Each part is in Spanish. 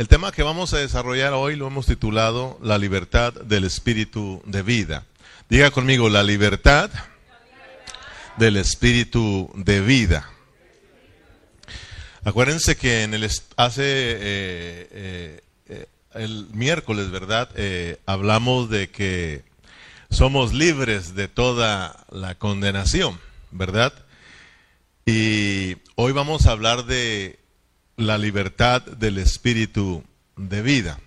El tema que vamos a desarrollar hoy lo hemos titulado La libertad del espíritu de vida. Diga conmigo, la libertad del espíritu de vida. Acuérdense que en el hace eh, eh, eh, el miércoles, ¿verdad? hablamos de que somos libres de toda la condenación, ¿verdad? Y hoy vamos a hablar de la libertad del espíritu de vida.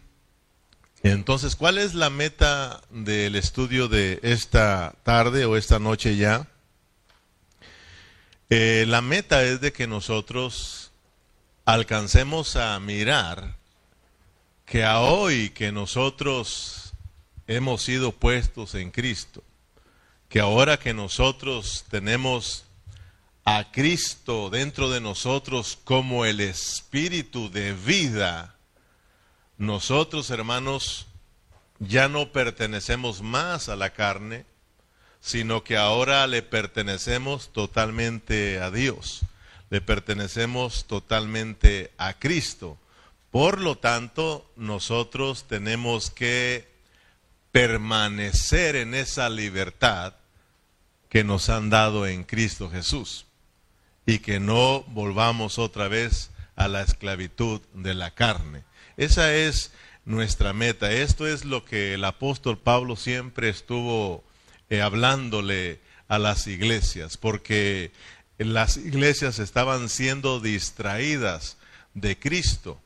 Entonces, ¿cuál es la meta del estudio de esta tarde o esta noche ya? Eh, la meta es de que nosotros alcancemos a mirar que a hoy que nosotros hemos sido puestos en Cristo, que ahora que nosotros tenemos a Cristo dentro de nosotros como el espíritu de vida, nosotros hermanos ya no pertenecemos más a la carne, sino que ahora le pertenecemos totalmente a Dios, le pertenecemos totalmente a Cristo. Por lo tanto, nosotros tenemos que permanecer en esa libertad que nos han dado en Cristo Jesús y que no volvamos otra vez a la esclavitud de la carne. Esa es nuestra meta. Esto es lo que el apóstol Pablo siempre estuvo eh, hablándole a las iglesias, porque las iglesias estaban siendo distraídas de Cristo,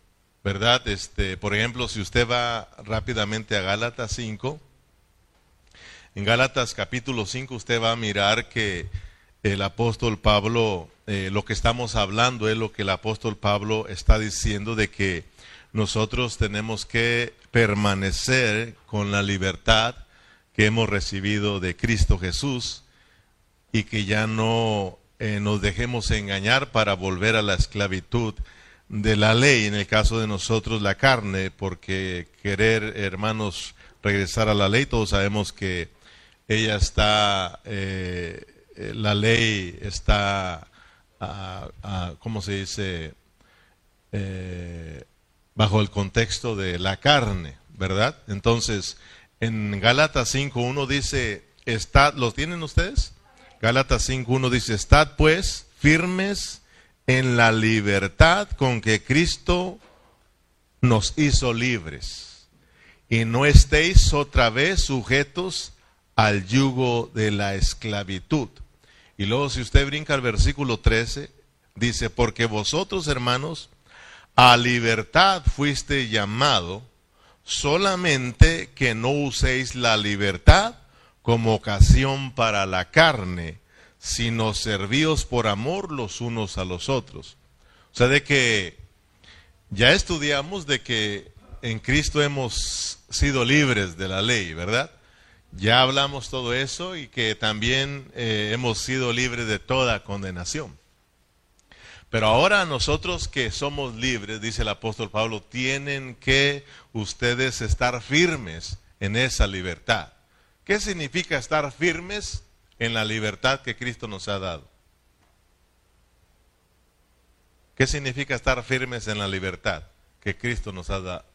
¿verdad? Este, por ejemplo, si usted va rápidamente a Gálatas 5, en Gálatas capítulo 5 usted va a mirar que el apóstol Pablo, eh, lo que estamos hablando es lo que el apóstol Pablo está diciendo de que nosotros tenemos que permanecer con la libertad que hemos recibido de Cristo Jesús y que ya no eh, nos dejemos engañar para volver a la esclavitud de la ley, en el caso de nosotros la carne, porque querer, hermanos, regresar a la ley, todos sabemos que ella está... Eh, eh, la ley está, ah, ah, ¿cómo se dice? Eh, bajo el contexto de la carne, ¿verdad? Entonces, en Gálatas 5.1 dice, estad, ¿los tienen ustedes? Gálatas 5.1 dice, estad pues firmes en la libertad con que Cristo nos hizo libres y no estéis otra vez sujetos al yugo de la esclavitud. Y luego si usted brinca al versículo 13, dice, porque vosotros hermanos, a libertad fuiste llamado, solamente que no uséis la libertad como ocasión para la carne, sino servíos por amor los unos a los otros. O sea, de que ya estudiamos de que en Cristo hemos sido libres de la ley, ¿verdad? Ya hablamos todo eso y que también eh, hemos sido libres de toda condenación. Pero ahora nosotros que somos libres, dice el apóstol Pablo, tienen que ustedes estar firmes en esa libertad. ¿Qué significa estar firmes en la libertad que Cristo nos ha dado? ¿Qué significa estar firmes en la libertad que Cristo nos ha dado?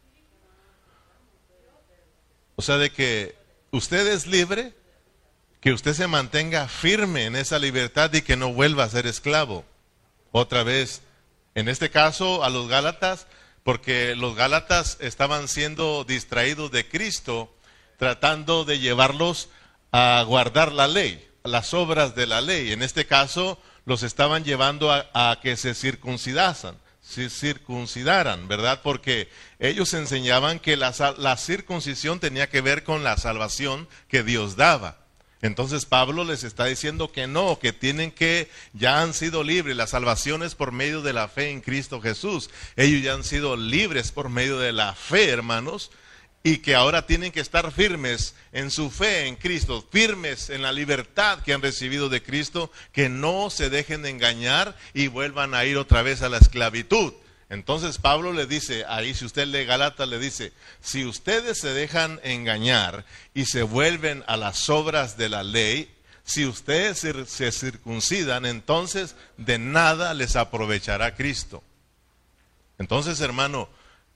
O sea, de que usted es libre, que usted se mantenga firme en esa libertad y que no vuelva a ser esclavo. Otra vez, en este caso a los Gálatas, porque los Gálatas estaban siendo distraídos de Cristo, tratando de llevarlos a guardar la ley, las obras de la ley. En este caso, los estaban llevando a, que se circuncidasen se circuncidaran, ¿verdad? Porque ellos enseñaban que la, la, circuncisión tenía que ver con la salvación que Dios daba. Entonces Pablo les está diciendo que no, que tienen que, ya han sido libres, la salvación es por medio de la fe en Cristo Jesús. Ellos ya han sido libres por medio de la fe, hermanos, y que ahora tienen que estar firmes en su fe en Cristo, firmes en la libertad que han recibido de Cristo, que no se dejen engañar y vuelvan a ir otra vez a la esclavitud. Entonces Pablo le dice, ahí si usted lee Galata, le dice, si ustedes se dejan engañar y se vuelven a las obras de la ley, si ustedes se circuncidan, entonces de nada les aprovechará Cristo. Entonces, hermano,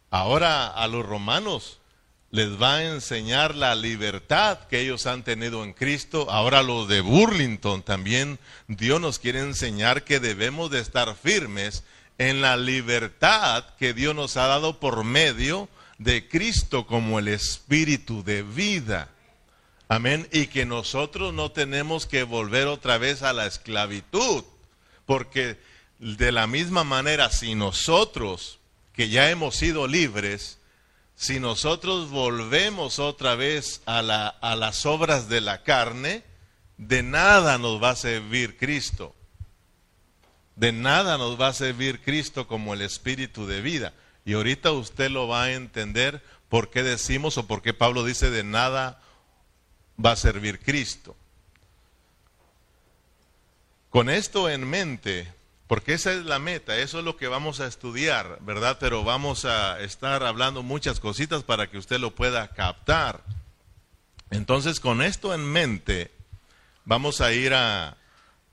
Ahora a los romanos les va a enseñar la libertad que ellos han tenido en Cristo. Ahora los de Burlington también, Dios nos quiere enseñar que debemos de estar firmes en la libertad que Dios nos ha dado por medio de Cristo como el espíritu de vida. Amén. Y que nosotros no tenemos que volver otra vez a la esclavitud. Porque de la misma manera, si nosotros, que ya hemos sido libres, si nosotros volvemos otra vez a, la, a las obras de la carne, de nada nos va a servir Cristo. De nada nos va a servir Cristo como el espíritu de vida. Y ahorita usted lo va a entender por qué decimos o por qué Pablo dice de nada va a servir Cristo. Con esto en mente, porque esa es la meta, eso es lo que vamos a estudiar, ¿verdad? Pero vamos a estar hablando muchas cositas para que usted lo pueda captar. Entonces, con esto en mente, vamos a ir a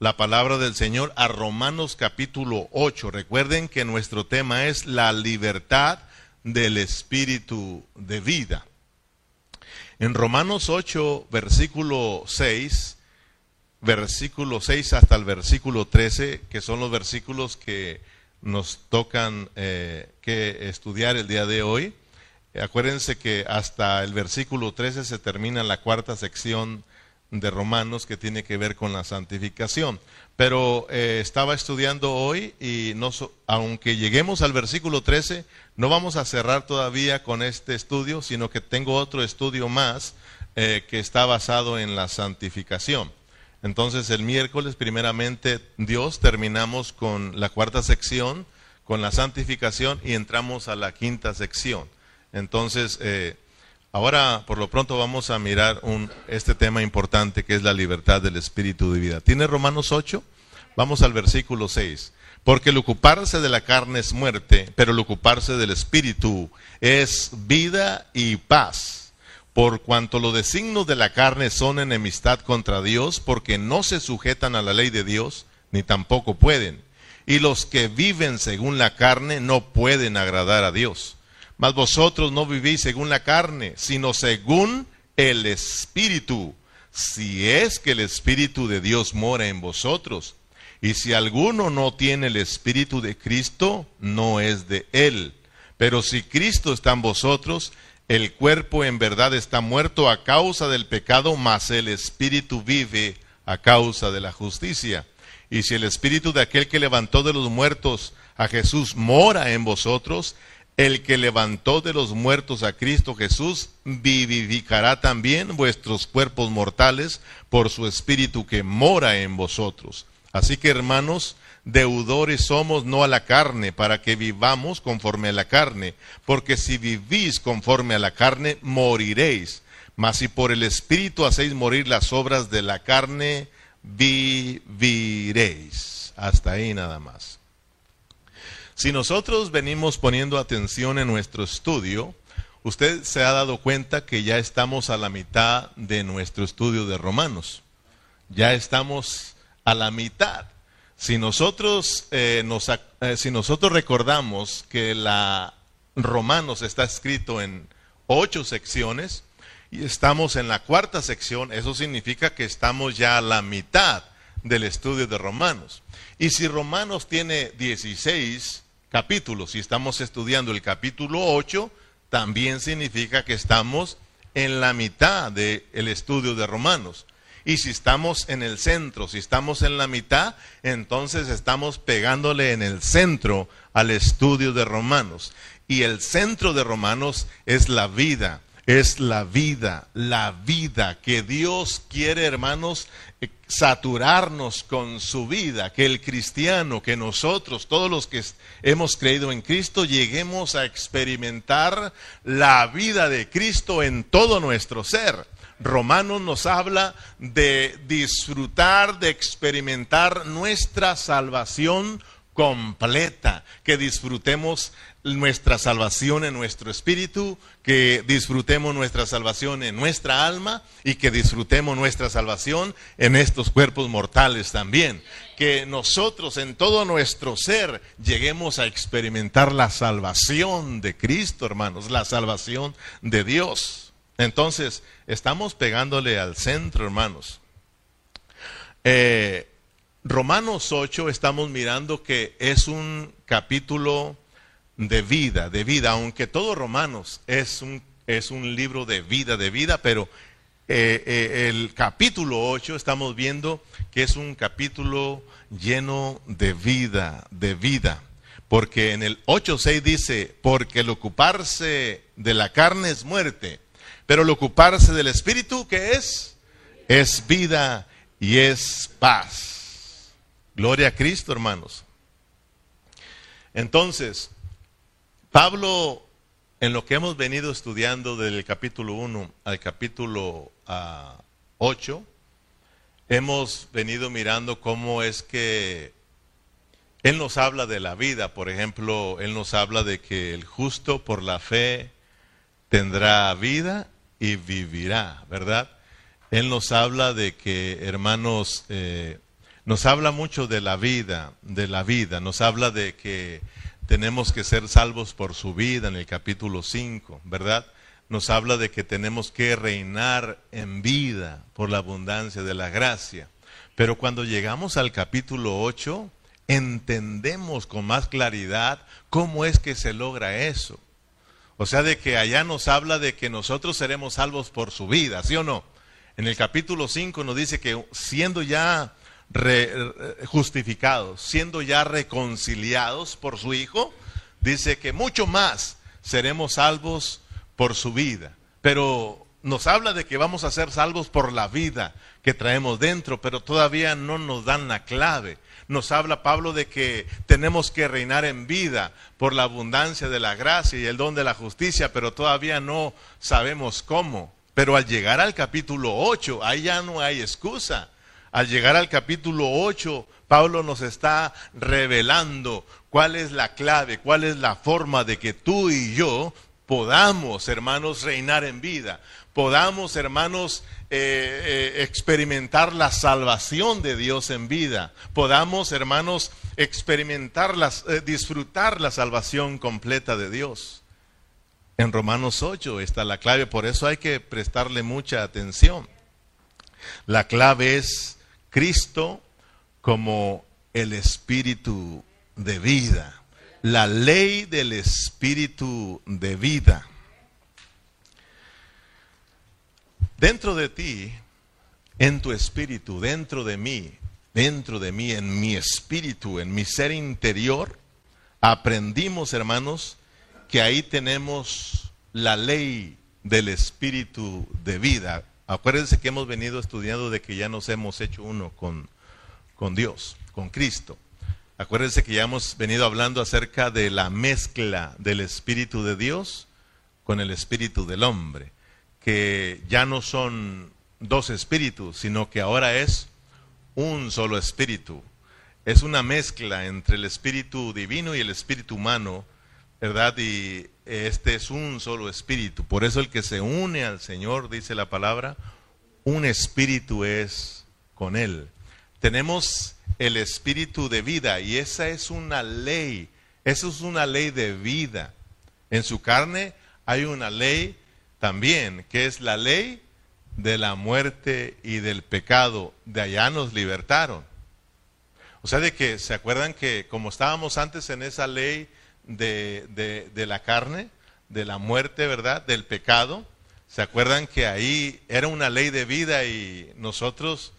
la palabra del Señor a Romanos capítulo 8. Recuerden que nuestro tema es la libertad del espíritu de vida. En Romanos 8, versículo 6, versículo 6 hasta el versículo 13, que son los versículos que nos tocan eh, que estudiar el día de hoy. Acuérdense que hasta el versículo 13 se termina la cuarta sección de Romanos que tiene que ver con la santificación. Pero eh, estaba estudiando hoy y no, aunque lleguemos al versículo 13, no vamos a cerrar todavía con este estudio, sino que tengo otro estudio más eh, que está basado en la santificación. Entonces el miércoles, primeramente, Dios, terminamos con la cuarta sección, con la santificación y entramos a la quinta sección. Entonces, eh, Ahora, por lo pronto, vamos a mirar un, este tema importante que es la libertad del espíritu de vida. ¿Tiene Romanos 8? Vamos al versículo 6. Porque el ocuparse de la carne es muerte, pero el ocuparse del espíritu es vida y paz. Por cuanto los designos de la carne son enemistad contra Dios, porque no se sujetan a la ley de Dios, ni tampoco pueden. Y los que viven según la carne no pueden agradar a Dios. Mas vosotros no vivís según la carne, sino según el Espíritu, si es que el Espíritu de Dios mora en vosotros. Y si alguno no tiene el Espíritu de Cristo, no es de él. Pero si Cristo está en vosotros, el cuerpo en verdad está muerto a causa del pecado, mas el Espíritu vive a causa de la justicia. Y si el Espíritu de aquel que levantó de los muertos a Jesús mora en vosotros, el que levantó de los muertos a Cristo Jesús vivificará también vuestros cuerpos mortales por su espíritu que mora en vosotros. Así que hermanos, deudores somos no a la carne, para que vivamos conforme a la carne, porque si vivís conforme a la carne, moriréis. Mas si por el espíritu hacéis morir las obras de la carne, viviréis. Hasta ahí nada más. Si nosotros venimos poniendo atención en nuestro estudio, usted se ha dado cuenta que ya estamos a la mitad de nuestro estudio de Romanos. Ya estamos a la mitad. Si nosotros, eh, nos, eh, si nosotros recordamos que la Romanos está escrito en ocho secciones y estamos en la cuarta sección, eso significa que estamos ya a la mitad del estudio de Romanos. Y si Romanos tiene 16 capítulos. Si estamos estudiando el capítulo 8, también significa que estamos en la mitad del estudio de Romanos. Y si estamos en el centro, si estamos en la mitad, entonces estamos pegándole en el centro al estudio de Romanos. Y el centro de Romanos es la vida, es la vida, la vida que Dios quiere, hermanos, eh, saturarnos con su vida, que el cristiano, que nosotros, todos los que hemos creído en Cristo, lleguemos a experimentar la vida de Cristo en todo nuestro ser. Romanos nos habla de disfrutar, de experimentar nuestra salvación completa, que disfrutemos nuestra salvación en nuestro espíritu, que disfrutemos nuestra salvación en nuestra alma y que disfrutemos nuestra salvación en estos cuerpos mortales también. Que nosotros en todo nuestro ser lleguemos a experimentar la salvación de Cristo, hermanos, la salvación de Dios. Entonces, estamos pegándole al centro, hermanos. Eh, Romanos 8 estamos mirando que es un capítulo de vida, de vida, aunque todo Romanos es un, es un libro de vida, de vida, pero eh, eh, el capítulo 8 estamos viendo que es un capítulo lleno de vida, de vida. Porque en el 8.6 dice, porque el ocuparse de la carne es muerte, pero el ocuparse del espíritu, ¿qué es? Es vida y es paz. Gloria a Cristo, hermanos. Entonces, Pablo, en lo que hemos venido estudiando del capítulo 1 al capítulo 8, ah, hemos venido mirando cómo es que Él nos habla de la vida. Por ejemplo, Él nos habla de que el justo por la fe tendrá vida y vivirá, ¿verdad? Él nos habla de que, hermanos, eh, nos habla mucho de la vida, de la vida, nos habla de que tenemos que ser salvos por su vida en el capítulo 5, ¿verdad? Nos habla de que tenemos que reinar en vida por la abundancia de la gracia. Pero cuando llegamos al capítulo 8, entendemos con más claridad cómo es que se logra eso. O sea, de que allá nos habla de que nosotros seremos salvos por su vida, ¿sí o no? En el capítulo 5 nos dice que siendo ya justificados, siendo ya reconciliados por su Hijo, dice que mucho más seremos salvos por su vida. Pero nos habla de que vamos a ser salvos por la vida que traemos dentro, pero todavía no nos dan la clave. Nos habla Pablo de que tenemos que reinar en vida por la abundancia de la gracia y el don de la justicia, pero todavía no sabemos cómo. Pero al llegar al capítulo 8, ahí ya no hay excusa. Al llegar al capítulo 8, Pablo nos está revelando cuál es la clave, cuál es la forma de que tú y yo podamos, hermanos, reinar en vida, podamos, hermanos, eh, eh, experimentar la salvación de Dios en vida, podamos, hermanos, experimentar, eh, disfrutar la salvación completa de Dios. En Romanos 8 está la clave, por eso hay que prestarle mucha atención. La clave es Cristo como el espíritu de vida, la ley del espíritu de vida. Dentro de ti, en tu espíritu, dentro de mí, dentro de mí, en mi espíritu, en mi ser interior, aprendimos, hermanos, que ahí tenemos la ley del espíritu de vida, Acuérdense que hemos venido estudiando de que ya nos hemos hecho uno con, con Dios, con Cristo. Acuérdense que ya hemos venido hablando acerca de la mezcla del Espíritu de Dios con el Espíritu del hombre, que ya no son dos espíritus, sino que ahora es un solo espíritu. Es una mezcla entre el espíritu divino y el espíritu humano, ¿verdad? Y este es un solo espíritu. Por eso el que se une al Señor, dice la palabra, un espíritu es con Él. Tenemos el espíritu de vida y esa es una ley, eso es una ley de vida. En su carne hay una ley también, que es la ley de la muerte y del pecado. De allá nos libertaron. O sea, de que se acuerdan que como estábamos antes en esa ley de, de, la carne, de la muerte, ¿verdad? Del pecado. ¿Se acuerdan que ahí era una ley de vida y nosotros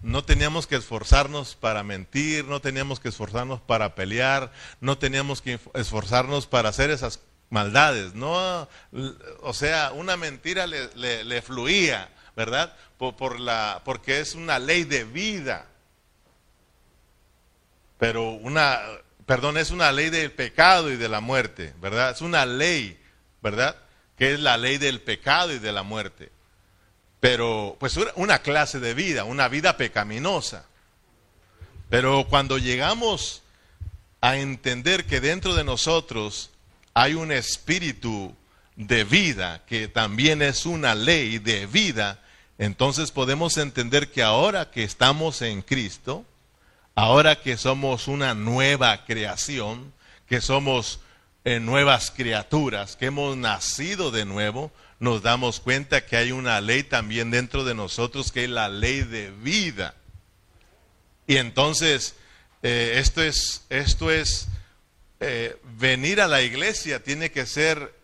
no teníamos que esforzarnos para mentir, no teníamos que esforzarnos para pelear, no teníamos que esforzarnos para hacer esas maldades, no, o sea, una mentira le, fluía, ¿verdad? Por, la, porque es una ley de vida. Pero una, perdón, es una ley del pecado y de la muerte, ¿verdad? Es una ley, ¿verdad? Que es la ley del pecado y de la muerte. Pero, pues una clase de vida, una vida pecaminosa. Pero cuando llegamos a entender que dentro de nosotros hay un espíritu de vida, que también es una ley de vida, entonces podemos entender que ahora que estamos en Cristo, ahora que somos una nueva creación, que somos eh, nuevas criaturas, que hemos nacido de nuevo, nos damos cuenta que hay una ley también dentro de nosotros que es la ley de vida. Y entonces, eh, esto es, esto es eh, venir a la iglesia tiene que ser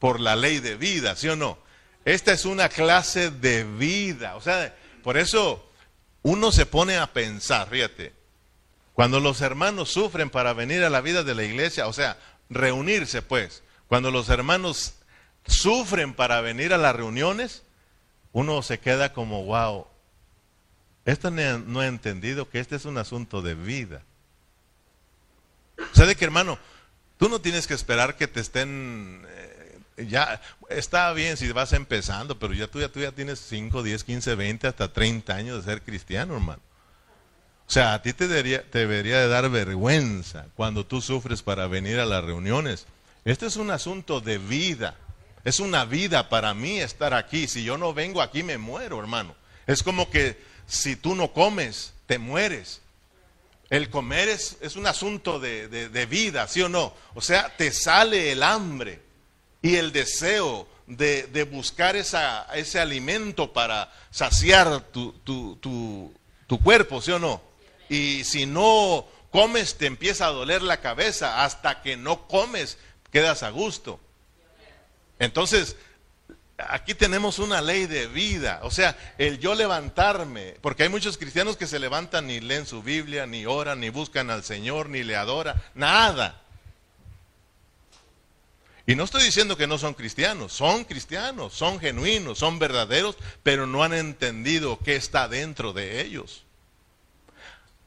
por la ley de vida, ¿sí o no? Esta es una clase de vida. O sea, por eso uno se pone a pensar, fíjate, cuando los hermanos sufren para venir a la vida de la iglesia, o sea, reunirse pues, cuando los hermanos sufren para venir a las reuniones, uno se queda como, wow, esto no he entendido que este es un asunto de vida. ¿Sabe que hermano? Tú no tienes que esperar que te estén eh, ya está bien si vas empezando, pero ya tú, ya tú ya tienes 5, 10, 15, 20, hasta 30 años de ser cristiano, hermano. O sea, a ti te debería, te debería de dar vergüenza cuando tú sufres para venir a las reuniones. Este es un asunto de vida. Es una vida para mí estar aquí. Si yo no vengo aquí me muero, hermano. Es como que si tú no comes, te mueres. El comer es, es un asunto de, de, vida, ¿sí o no? O sea, te sale el hambre y el deseo de, de buscar esa, ese alimento para saciar tu, tu, tu, tu cuerpo, ¿sí o no? Y si no comes, te empieza a doler la cabeza. Hasta que no comes, quedas a gusto. Entonces, aquí tenemos una ley de vida. O sea, el yo levantarme, porque hay muchos cristianos que se levantan ni leen su Biblia, ni oran, ni buscan al Señor, ni le adoran, nada. Y no estoy diciendo que no son cristianos, son cristianos, son genuinos, son verdaderos, pero no han entendido qué está dentro de ellos.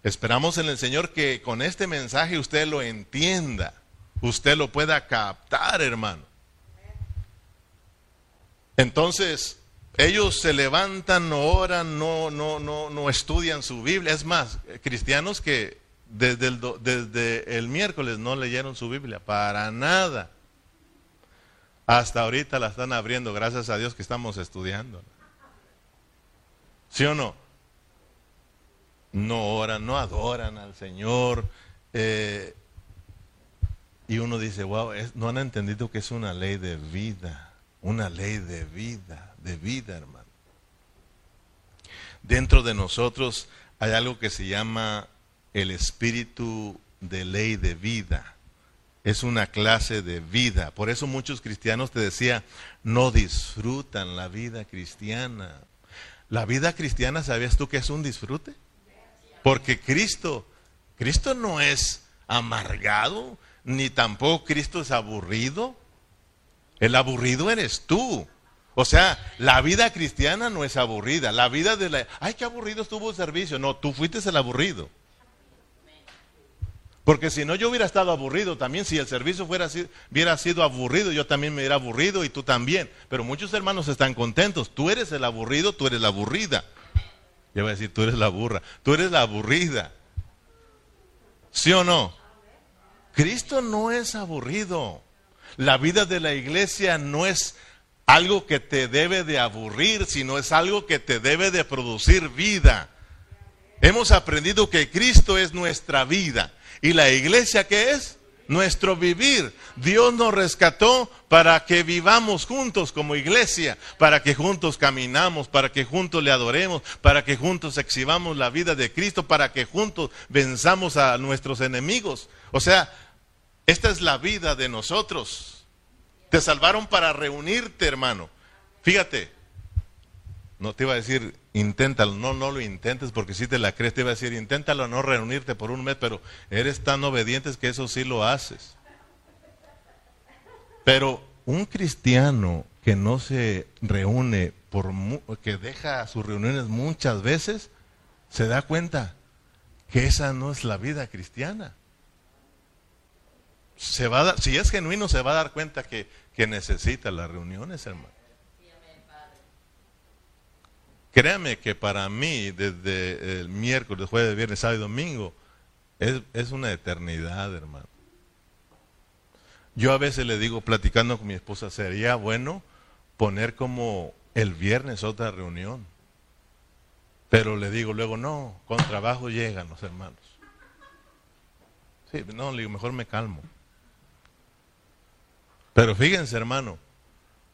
Esperamos en el Señor que con este mensaje usted lo entienda, usted lo pueda captar, hermano. Entonces, ellos se levantan, no oran, no, no, no, no estudian su Biblia. Es más, cristianos que desde el, miércoles no leyeron su Biblia, para nada. Hasta ahorita la están abriendo, gracias a Dios que estamos estudiando. ¿Sí o no? No oran, no adoran al Señor. Eh, y uno dice, wow, no han entendido que es una ley de vida una ley de vida, de vida, hermano. Dentro de nosotros hay algo que se llama el espíritu de ley de vida. Es una clase de vida. Por eso muchos cristianos te decía, no disfrutan la vida cristiana. La vida cristiana, ¿sabías tú que es un disfrute? Porque Cristo, Cristo no es amargado, ni tampoco Cristo es aburrido. El aburrido eres tú. O sea, la vida cristiana no es aburrida. La vida de la... Ay, qué aburrido estuvo el servicio. No, tú fuiste el aburrido. Porque si no, yo hubiera estado aburrido también. Si el servicio fuera, hubiera sido aburrido, yo también me hubiera aburrido y tú también. Pero muchos hermanos están contentos. Tú eres el aburrido, tú eres la aburrida. Yo voy a decir, tú eres la burra. Tú eres la aburrida. ¿Sí o no? Cristo no es aburrido. La vida de la iglesia no es algo que te debe de aburrir, sino es algo que te debe de producir vida. Hemos aprendido que Cristo es nuestra vida. ¿Y la iglesia qué es? Nuestro vivir. Dios nos rescató para que vivamos juntos como iglesia, para que juntos caminamos, para que juntos le adoremos, para que juntos exhibamos la vida de Cristo, para que juntos venzamos a nuestros enemigos. O sea, esta es la vida de nosotros. Te salvaron para reunirte, hermano. Fíjate, no te iba a decir, inténtalo, no, no lo intentes porque si te la crees, te iba a decir, inténtalo no reunirte por un mes, pero eres tan obediente que eso sí lo haces. Pero un cristiano que no se reúne, por que deja sus reuniones muchas veces, se da cuenta que esa no es la vida cristiana se va a dar, si es genuino, se va a dar cuenta que, que necesita las reuniones, hermano. Créame que para mí, desde el miércoles, jueves, viernes, sábado y domingo, Es, es una eternidad, hermano. Yo a veces le digo, platicando con mi esposa, sería bueno poner como el viernes otra reunión. Pero le digo luego, no, con trabajo llegan los hermanos. Sí, no, le digo, mejor me calmo. Pero fíjense, hermano,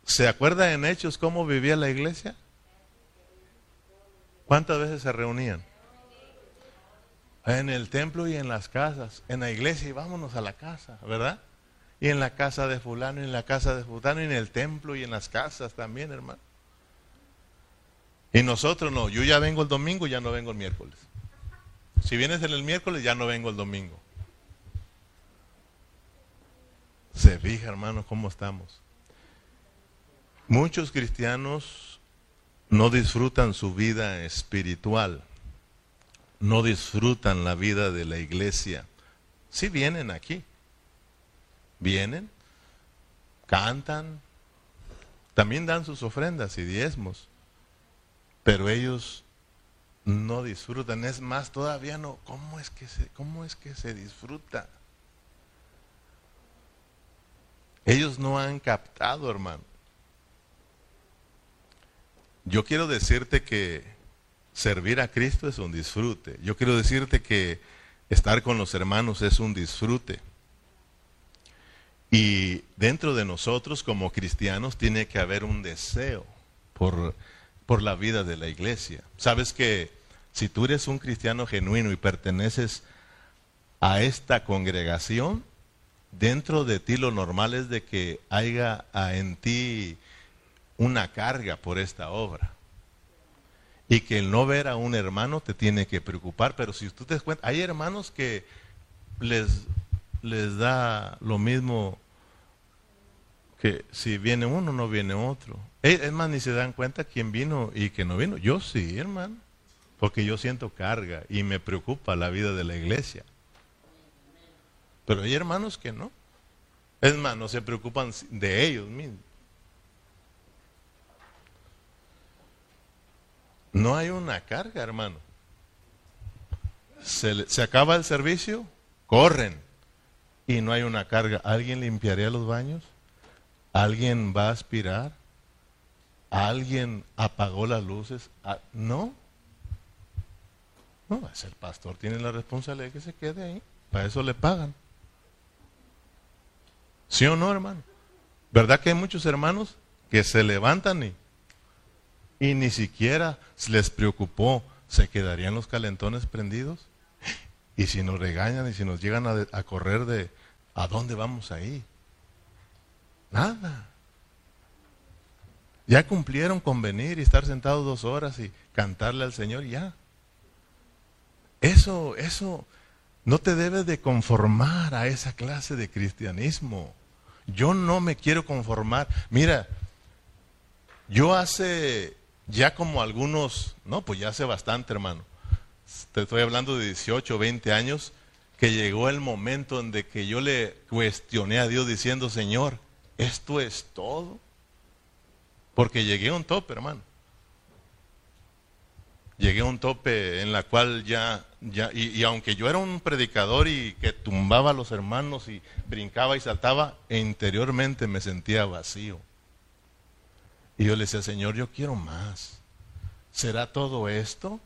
¿se acuerda en Hechos cómo vivía la iglesia? ¿Cuántas veces se reunían? En el templo y en las casas, en la iglesia y vámonos a la casa, ¿verdad? Y en la casa de fulano, y en la casa de fulano, y en el templo y en las casas también, hermano. Y nosotros no, yo ya vengo el domingo, ya no vengo el miércoles. Si vienes en el miércoles, ya no vengo el domingo. Se fija, hermano, cómo estamos. Muchos cristianos no disfrutan su vida espiritual, no disfrutan la vida de la iglesia. Sí vienen aquí, vienen, cantan, también dan sus ofrendas y diezmos, pero ellos no disfrutan. Es más, todavía no. ¿Cómo es que se, cómo es que se disfruta? Ellos no han captado, hermano. Yo quiero decirte que servir a Cristo es un disfrute. Yo quiero decirte que estar con los hermanos es un disfrute. Y dentro de nosotros como cristianos tiene que haber un deseo por por la vida de la iglesia. Sabes que si tú eres un cristiano genuino y perteneces a esta congregación, dentro de ti lo normal es de que haya en ti una carga por esta obra. Y que el no ver a un hermano te tiene que preocupar, pero si tú te das cuenta, hay hermanos que les, les da lo mismo que si viene uno, no viene otro. Es más, ni se dan cuenta quién vino y quién no vino. Yo sí, hermano. Porque yo siento carga y me preocupa la vida de la iglesia. Pero hay hermanos que no. Es más, no se preocupan de ellos mismos. No hay una carga, hermano. Se, se acaba el servicio, corren. Y no hay una carga. ¿Alguien limpiaría los baños? ¿Alguien va a aspirar? ¿Alguien apagó las luces? Ah, no. No, es el pastor, tiene la responsabilidad de que se quede ahí. Para eso le pagan. ¿Sí o no, hermano? ¿Verdad que hay muchos hermanos que se levantan y, y ni siquiera les preocupó, se quedarían los calentones prendidos? Y si nos regañan y si nos llegan a, correr de, ¿a dónde vamos ahí? Nada. Ya cumplieron con venir y estar sentados dos horas y cantarle al Señor, ya. Eso, eso, no te debes de conformar a esa clase de cristianismo. Yo no me quiero conformar. Mira, yo hace ya como algunos, no, pues ya hace bastante, hermano. Te estoy hablando de 18, 20 años, que llegó el momento en de que yo le cuestioné a Dios diciendo, Señor, ¿Esto es todo? Porque llegué a un tope, hermano. Llegué a un tope en la cual ya, y, aunque yo era un predicador y que tumbaba a los hermanos y brincaba y saltaba, interiormente me sentía vacío. Y yo le decía, Señor, yo quiero más. ¿Será todo esto?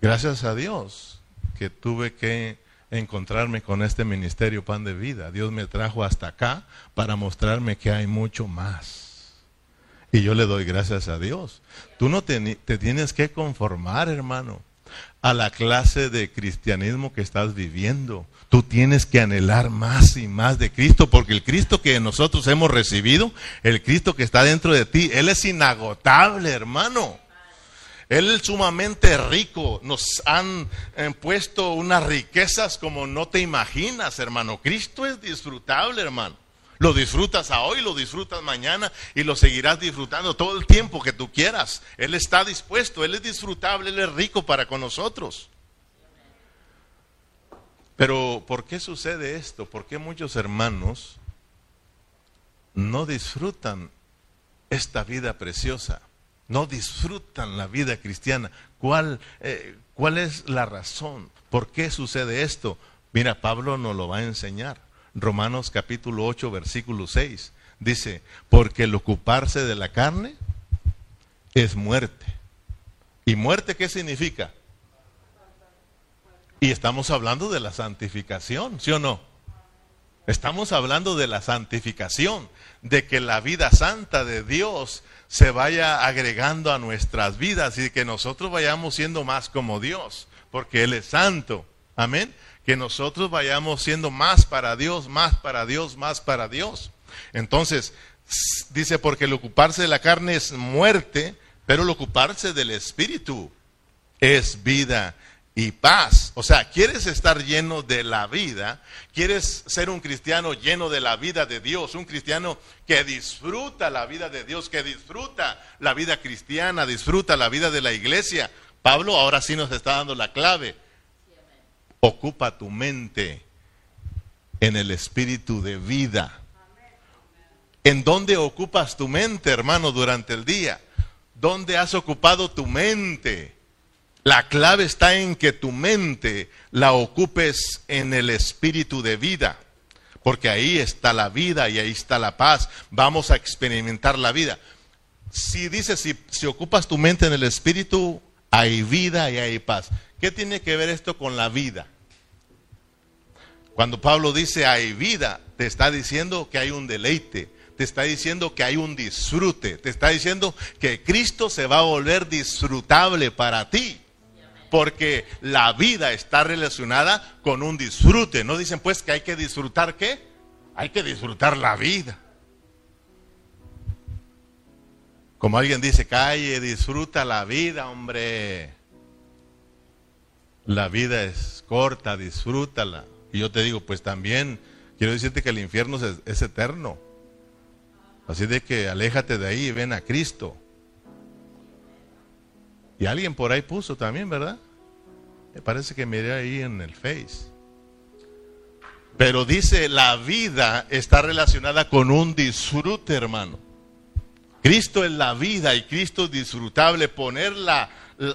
Gracias a Dios que tuve que encontrarme con este ministerio Pan de Vida. Dios me trajo hasta acá para mostrarme que hay mucho más. Y yo le doy gracias a Dios. Tú no te tienes que conformar, hermano, a la clase de cristianismo que estás viviendo. Tú tienes que anhelar más y más de Cristo, porque el Cristo que nosotros hemos recibido, el Cristo que está dentro de ti, Él es inagotable, hermano. Él es sumamente rico. Nos han eh, puesto unas riquezas como no te imaginas, hermano. Cristo es disfrutable, hermano. Lo disfrutas a hoy, lo disfrutas mañana y lo seguirás disfrutando todo el tiempo que tú quieras. Él está dispuesto, Él es disfrutable, Él es rico para con nosotros. Pero ¿por qué sucede esto? ¿Por qué muchos hermanos no disfrutan esta vida preciosa? no disfrutan la vida cristiana. ¿Cuál, eh, ¿Cuál es la razón? ¿Por qué sucede esto? Mira, Pablo nos lo va a enseñar. Romanos capítulo 8, versículo 6. Dice, porque el ocuparse de la carne es muerte. ¿Y muerte qué significa? Y estamos hablando de la santificación, ¿sí o no? Estamos hablando de la santificación, de que la vida santa de Dios se vaya agregando a nuestras vidas y que nosotros vayamos siendo más como Dios, porque Él es santo. Amén. Que nosotros vayamos siendo más para Dios, más para Dios, más para Dios. Entonces, dice, porque el ocuparse de la carne es muerte, pero el ocuparse del Espíritu es vida y paz. O sea, quieres estar lleno de la vida, quieres ser un cristiano lleno de la vida de Dios, un cristiano que disfruta la vida de Dios, que disfruta la vida cristiana, disfruta la vida de la iglesia. Pablo ahora sí nos está dando la clave. Ocupa tu mente en el espíritu de vida. ¿En dónde ocupas tu mente, hermano, durante el día? ¿Dónde has ocupado tu mente? La clave está en que tu mente la ocupes en el espíritu de vida, porque ahí está la vida y ahí está la paz. Vamos a experimentar la vida. Si dices, si, si ocupas tu mente en el espíritu, hay vida y hay paz. ¿Qué tiene que ver esto con la vida? Cuando Pablo dice hay vida, te está diciendo que hay un deleite, te está diciendo que hay un disfrute, te está diciendo que Cristo se va a volver disfrutable para ti. Porque la vida está relacionada con un disfrute. No dicen pues que hay que disfrutar qué? Hay que disfrutar la vida. Como alguien dice, calle, disfruta la vida, hombre. La vida es corta, disfrútala. Y yo te digo, pues también quiero decirte que el infierno es, eterno. Así de que aléjate de ahí y ven a Cristo. Y alguien por ahí puso también, ¿verdad? Me parece que miré ahí en el Face. Pero dice, la vida está relacionada con un disfrute, hermano. Cristo es la vida y Cristo es disfrutable. Ponerla,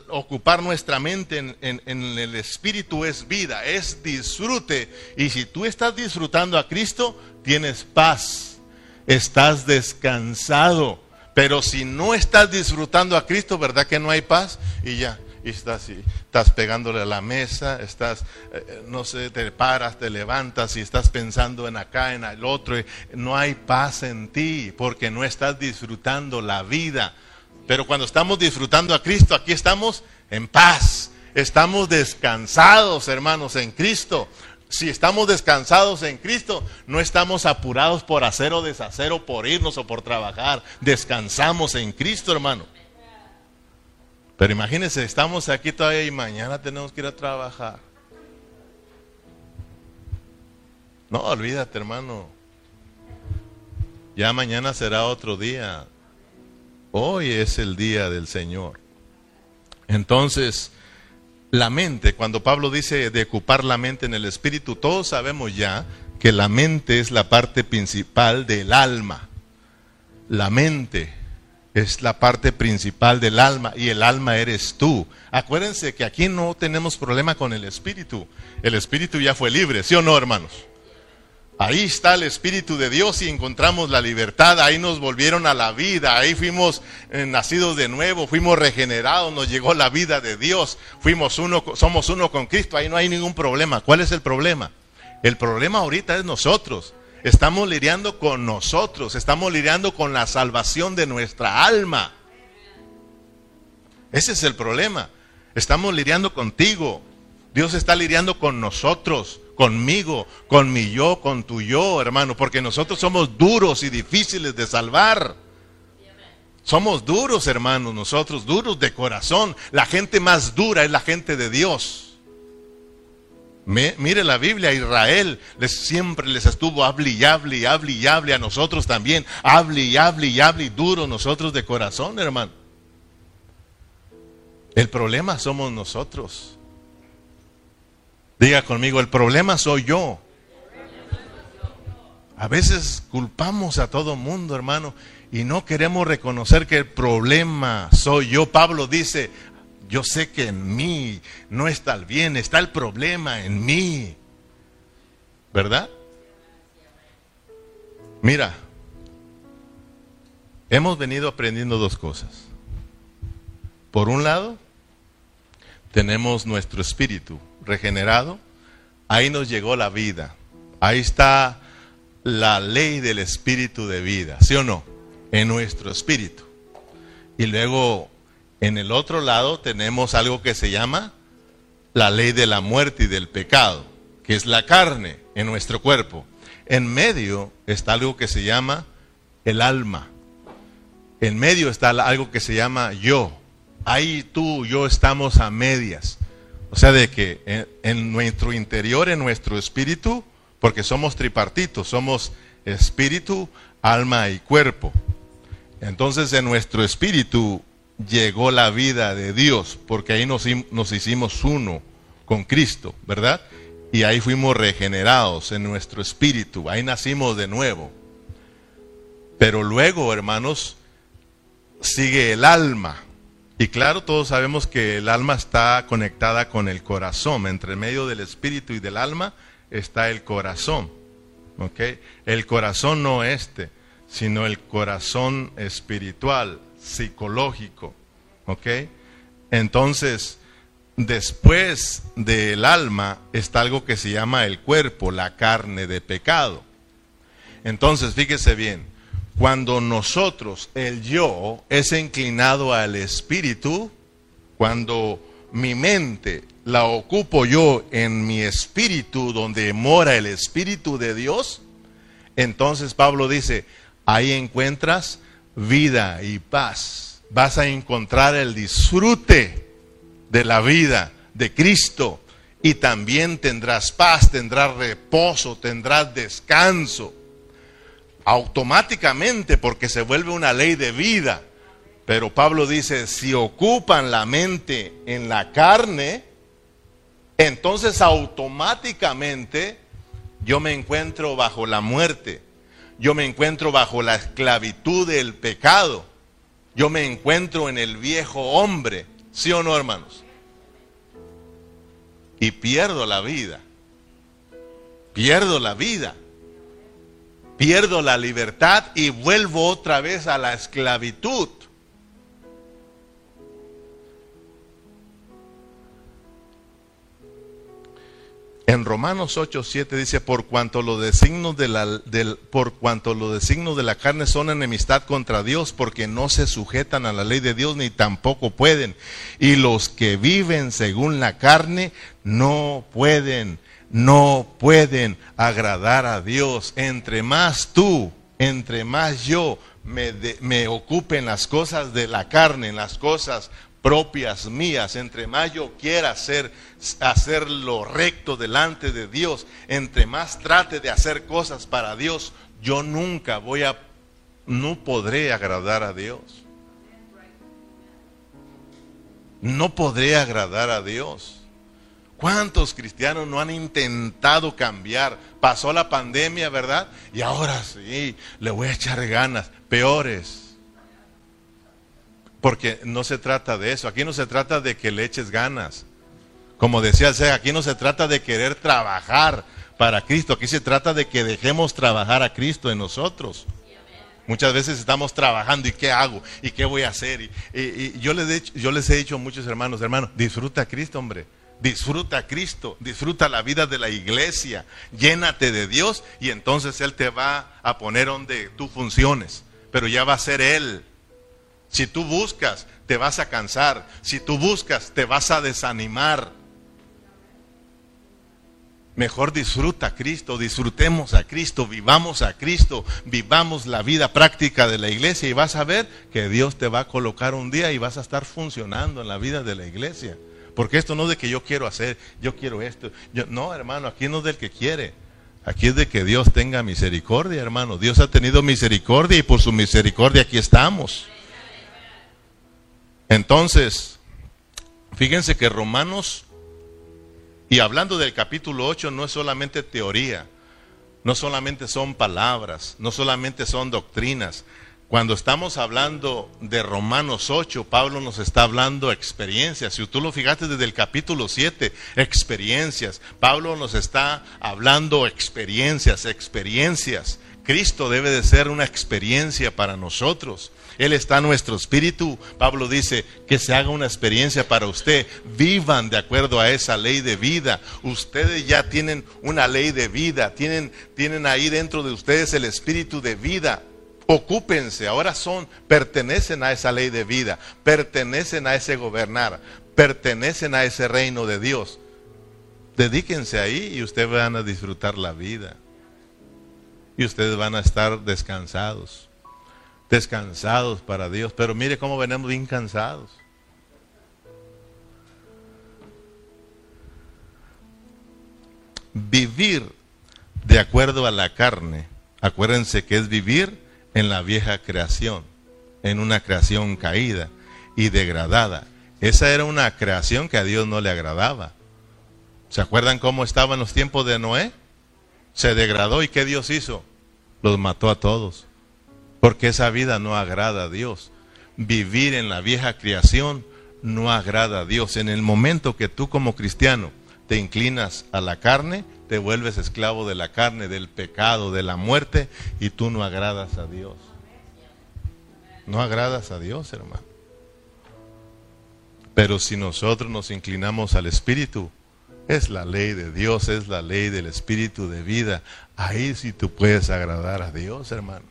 ocupar nuestra mente en, en, el Espíritu es vida, es disfrute. Y si tú estás disfrutando a Cristo, tienes paz estás descansado. Pero si no estás disfrutando a Cristo, ¿verdad que no hay paz? Y ya, y estás, estás pegándole a la mesa, estás, eh, no sé, te paras, te levantas y estás pensando en acá, en el otro. no hay paz en ti porque no estás disfrutando la vida. Pero cuando estamos disfrutando a Cristo, aquí estamos en paz. Estamos descansados, hermanos, en Cristo si estamos descansados en Cristo, no estamos apurados por hacer o deshacer o por irnos o por trabajar. Descansamos en Cristo, hermano. Pero imagínense, estamos aquí todavía y mañana tenemos que ir a trabajar. No, olvídate, hermano. Ya mañana será otro día. Hoy es el día del Señor. Entonces, la mente, cuando Pablo dice de ocupar la mente en el espíritu, todos sabemos ya que la mente es la parte principal del alma. La mente es la parte principal del alma y el alma eres tú. Acuérdense que aquí no tenemos problema con el espíritu. El espíritu ya fue libre, ¿sí o no, hermanos? Ahí está el Espíritu de Dios y encontramos la libertad, ahí nos volvieron a la vida, ahí fuimos eh, nacidos de nuevo, fuimos regenerados, nos llegó la vida de Dios, fuimos uno, somos uno con Cristo, ahí no hay ningún problema. ¿Cuál es el problema? El problema ahorita es nosotros. Estamos lidiando con nosotros, estamos lidiando con la salvación de nuestra alma. Ese es el problema. Estamos lidiando contigo. Dios está lidiando con nosotros conmigo, con mi yo, con tu yo, hermano, porque nosotros somos duros y difíciles de salvar. Somos duros, hermanos, nosotros, duros de corazón. La gente más dura es la gente de Dios. mire la Biblia, Israel les, siempre les estuvo hable y hable y hable y hable a nosotros también. Hable y hable y hable y duro nosotros de corazón, hermano. El problema somos nosotros. Diga conmigo, el problema soy yo. A veces culpamos a todo mundo, hermano, y no queremos reconocer que el problema soy yo. Pablo dice, yo sé que en mí no está el bien, está el problema en mí. ¿Verdad? Mira, hemos venido aprendiendo dos cosas. Por un lado, tenemos nuestro espíritu regenerado, ahí nos llegó la vida, ahí está la ley del espíritu de vida, ¿sí o no? En nuestro espíritu. Y luego, en el otro lado, tenemos algo que se llama la ley de la muerte y del pecado, que es la carne en nuestro cuerpo. En medio está algo que se llama el alma. En medio está algo que se llama yo. Ahí tú yo estamos a medias. O sea, de que en, nuestro interior, en nuestro espíritu, porque somos tripartitos, somos espíritu, alma y cuerpo. Entonces en nuestro espíritu llegó la vida de Dios, porque ahí nos, hicimos uno con Cristo, ¿verdad? y ahí fuimos regenerados en nuestro espíritu, ahí nacimos de nuevo. Pero luego, hermanos, sigue el alma. Y claro, todos sabemos que el alma está conectada con el corazón. Entre medio del espíritu y del alma está el corazón. El corazón no este, sino el corazón espiritual, psicológico. Entonces, Después del alma está algo que se llama el cuerpo, la carne de pecado. Entonces, fíjese bien, cuando nosotros, el yo, es inclinado al espíritu, cuando mi mente la ocupo yo en mi espíritu, donde mora el espíritu de Dios, entonces Pablo dice, ahí encuentras vida y paz. Vas a encontrar el disfrute de la vida de Cristo y también tendrás paz, tendrás reposo, tendrás descanso. Automáticamente porque se vuelve una ley de vida. Pero Pablo dice, si ocupan la mente en la carne, entonces automáticamente yo me encuentro bajo la muerte, yo me encuentro bajo la esclavitud del pecado, yo me encuentro en el viejo hombre, ¿sí o no hermanos? y pierdo la vida. Pierdo la vida. Pierdo la libertad y vuelvo otra vez a la esclavitud. En Romanos 8, 7 dice, por cuanto los designos de la, por cuanto los designos de la carne son enemistad contra Dios, porque no se sujetan a la ley de Dios ni tampoco pueden. Y los que viven según la carne no pueden, no pueden agradar a Dios. Entre más tú, entre más yo me, me ocupe en las cosas de la carne, en las cosas propias mías, entre más yo quiera hacer, hacer lo recto delante de Dios, entre más trate de hacer cosas para Dios, yo nunca voy a, no podré agradar a Dios. No podré agradar a Dios. ¿Cuántos cristianos no han intentado cambiar? Pasó la pandemia, ¿verdad? Y ahora sí, le voy a echar ganas. Peores porque no se trata de eso. Aquí no se trata de que le eches ganas. Como decía aquí no se trata de querer trabajar para Cristo. Aquí se trata de que dejemos trabajar a Cristo en nosotros. Muchas veces estamos trabajando y qué hago y qué voy a hacer. Y, yo, les he, yo les he dicho a muchos hermanos, hermanos, disfruta a Cristo, hombre. Disfruta a Cristo, disfruta la vida de la iglesia, llénate de Dios y entonces Él te va a poner donde tú funciones. Pero ya va a ser Él si tú buscas, te vas a cansar. Si tú buscas, te vas a desanimar. Mejor disfruta a Cristo, disfrutemos a Cristo, vivamos a Cristo, vivamos la vida práctica de la iglesia y vas a ver que Dios te va a colocar un día y vas a estar funcionando en la vida de la iglesia. Porque esto no es de que yo quiero hacer, yo quiero esto. Yo, no, hermano, aquí no es del que quiere. Aquí es de que Dios tenga misericordia, hermano. Dios ha tenido misericordia y por su misericordia aquí estamos. Entonces, fíjense que Romanos, y hablando del capítulo 8, no es solamente teoría, no solamente son palabras, no solamente son doctrinas. Cuando estamos hablando de Romanos 8, Pablo nos está hablando experiencias. Si tú lo fijaste desde el capítulo 7, experiencias. Pablo nos está hablando experiencias, experiencias. Cristo debe de ser una experiencia para nosotros. Él está en nuestro espíritu. Pablo dice que se haga una experiencia para usted. Vivan de acuerdo a esa ley de vida. Ustedes ya tienen una ley de vida. Tienen, tienen ahí dentro de ustedes el espíritu de vida ocúpense, ahora son, pertenecen a esa ley de vida, pertenecen a ese gobernar, pertenecen a ese reino de Dios. Dedíquense ahí y ustedes van a disfrutar la vida. Y ustedes van a estar descansados, descansados para Dios. Pero mire cómo venimos bien cansados. Vivir de acuerdo a la carne, acuérdense que es vivir en la vieja creación, en una creación caída y degradada. Esa era una creación que a Dios no le agradaba. ¿Se acuerdan cómo estaba en los tiempos de Noé? Se degradó y ¿qué Dios hizo? Los mató a todos. Porque esa vida no agrada a Dios. Vivir en la vieja creación no agrada a Dios. En el momento que tú como cristiano te inclinas a la carne, te vuelves esclavo de la carne, del pecado, de la muerte, y tú no agradas a Dios. No agradas a Dios, hermano. Pero si nosotros nos inclinamos al Espíritu, es la ley de Dios, es la ley del Espíritu de vida. Ahí sí tú puedes agradar a Dios, hermano.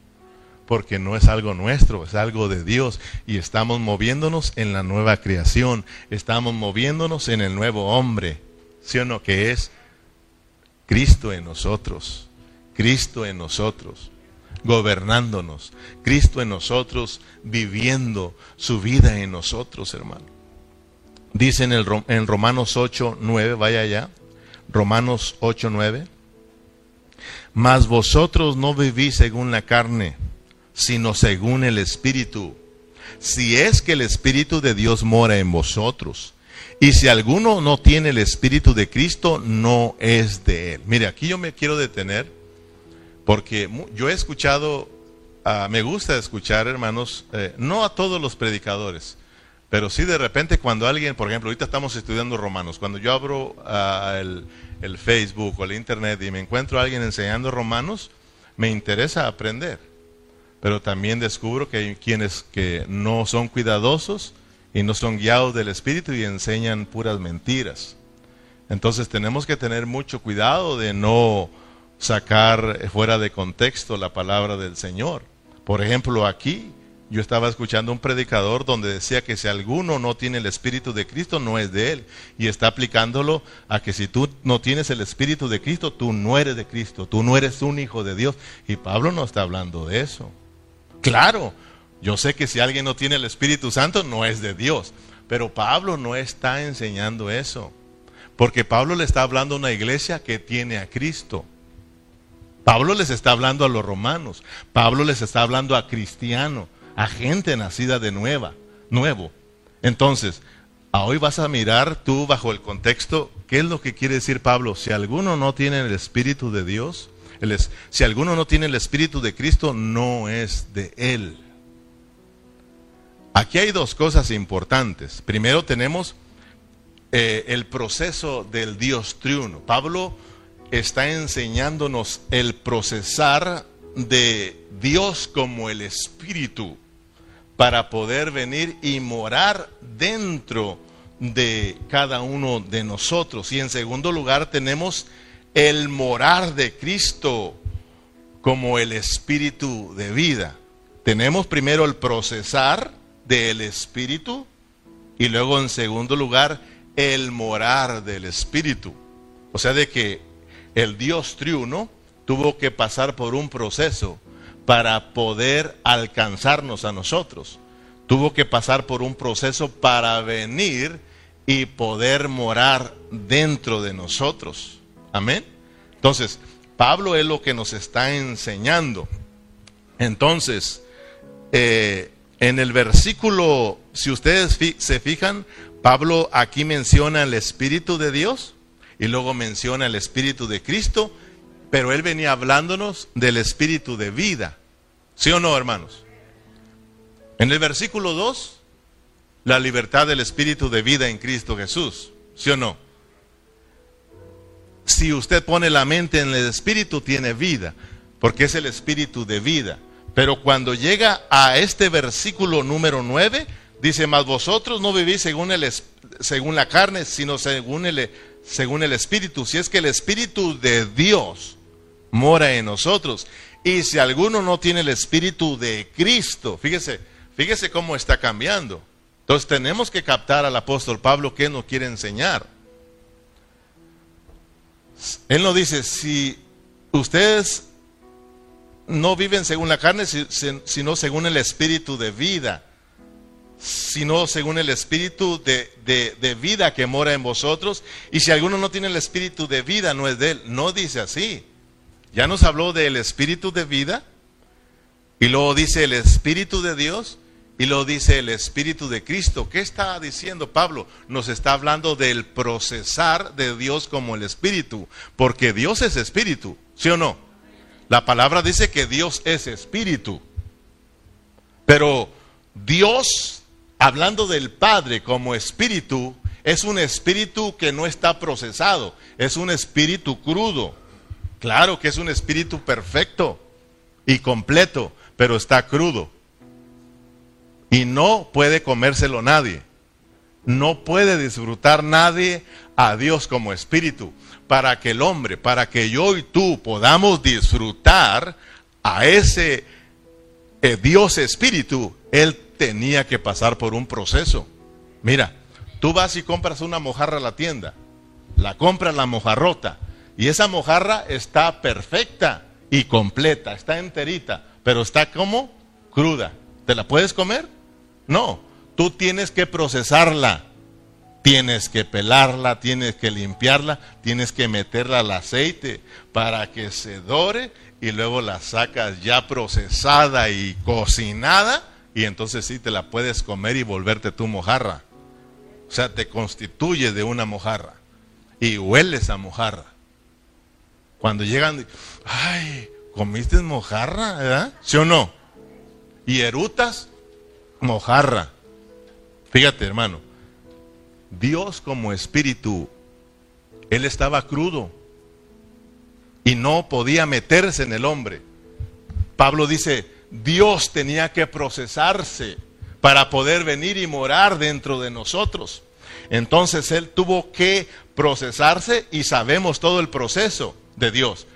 Porque no es algo nuestro, es algo de Dios. Y estamos moviéndonos en la nueva creación. Estamos moviéndonos en el nuevo hombre. ¿Sí o no? Que es Cristo en nosotros, Cristo en nosotros, gobernándonos, Cristo en nosotros, viviendo su vida en nosotros, hermano. Dice en, el, en Romanos 8, 9, vaya allá, Romanos 8, 9, mas vosotros no vivís según la carne, sino según el Espíritu, si es que el Espíritu de Dios mora en vosotros. Y si alguno no tiene el Espíritu de Cristo, no es de él. Mire, aquí yo me quiero detener porque yo he escuchado, ah, me gusta escuchar, hermanos, eh, no a todos los predicadores, pero sí de repente cuando alguien, por ejemplo, ahorita estamos estudiando Romanos, cuando yo abro ah, el, el Facebook o el Internet y me encuentro a alguien enseñando Romanos, me interesa aprender. Pero también descubro que hay quienes que no son cuidadosos y no son guiados del Espíritu y enseñan puras mentiras. Entonces tenemos que tener mucho cuidado de no sacar fuera de contexto la palabra del Señor. Por ejemplo, aquí yo estaba escuchando un predicador donde decía que si alguno no tiene el Espíritu de Cristo, no es de él. Y está aplicándolo a que si tú no tienes el Espíritu de Cristo, tú no eres de Cristo, tú no eres un hijo de Dios. Y Pablo no está hablando de eso. Claro, yo sé que si alguien no tiene el Espíritu Santo no es de Dios, pero Pablo no está enseñando eso, porque Pablo le está hablando a una iglesia que tiene a Cristo. Pablo les está hablando a los romanos, Pablo les está hablando a cristianos, a gente nacida de nueva, nuevo. Entonces, hoy vas a mirar tú bajo el contexto, ¿qué es lo que quiere decir Pablo? Si alguno no tiene el Espíritu de Dios, si alguno no tiene el Espíritu de Cristo, no es de él. Aquí hay dos cosas importantes. Primero tenemos eh, el proceso del Dios triuno. Pablo está enseñándonos el procesar de Dios como el Espíritu para poder venir y morar dentro de cada uno de nosotros. Y en segundo lugar tenemos el morar de Cristo como el Espíritu de vida. Tenemos primero el procesar del Espíritu y luego en segundo lugar el morar del Espíritu. O sea, de que el Dios triuno tuvo que pasar por un proceso para poder alcanzarnos a nosotros. Tuvo que pasar por un proceso para venir y poder morar dentro de nosotros. Amén. Entonces, Pablo es lo que nos está enseñando. Entonces, eh, en el versículo, si ustedes se fijan, Pablo aquí menciona el Espíritu de Dios y luego menciona el Espíritu de Cristo, pero él venía hablándonos del Espíritu de vida. ¿Sí o no, hermanos? En el versículo 2, la libertad del espíritu de vida en Cristo Jesús. ¿Sí o no? Si usted pone la mente en el espíritu, tiene vida, porque es el espíritu de vida. Pero cuando llega a este versículo número 9, dice, mas vosotros no vivís según, el, según la carne, sino según el, según el espíritu. Si es que el espíritu de Dios mora en nosotros. Y si alguno no tiene el espíritu de Cristo, fíjese, fíjese cómo está cambiando. Entonces tenemos que captar al apóstol Pablo que nos quiere enseñar. Él nos dice, si ustedes no viven según la carne, sino según el espíritu de vida, sino según el espíritu de, de, vida que mora en vosotros. Y si alguno no tiene el espíritu de vida, no es de él. No dice así. Ya nos habló del espíritu de vida, y luego dice el espíritu de Dios, y luego dice el espíritu de Cristo. ¿Qué está diciendo Pablo? Nos está hablando del procesar de Dios como el espíritu, porque Dios es espíritu, ¿sí o no? La palabra dice que Dios es espíritu. Pero Dios, hablando del Padre como espíritu, es un espíritu que no está procesado, es un espíritu crudo. Claro que es un espíritu perfecto y completo, pero está crudo. Y no puede comérselo nadie. No puede disfrutar nadie a Dios como espíritu para que el hombre, para que yo y tú podamos disfrutar a ese eh, Dios espíritu, Él tenía que pasar por un proceso. Mira, tú vas y compras una mojarra a la tienda, la compras la mojarrota, y esa mojarra está perfecta y completa, está enterita, pero está como cruda. ¿Te la puedes comer? No, tú tienes que procesarla Tienes que pelarla, tienes que limpiarla, tienes que meterla al aceite para que se dore y luego la sacas ya procesada y cocinada y entonces sí te la puedes comer y volverte tu mojarra. O sea, te constituye de una mojarra y hueles a mojarra. Cuando llegan, ay, ¿comiste mojarra? ¿Verdad? ¿Sí o no? Y erutas, mojarra. Fíjate, hermano Dios como espíritu, Él estaba crudo y no podía meterse en el hombre. Pablo dice, Dios tenía que procesarse para poder venir y morar dentro de nosotros. Entonces Él tuvo que procesarse y sabemos todo el proceso de Dios.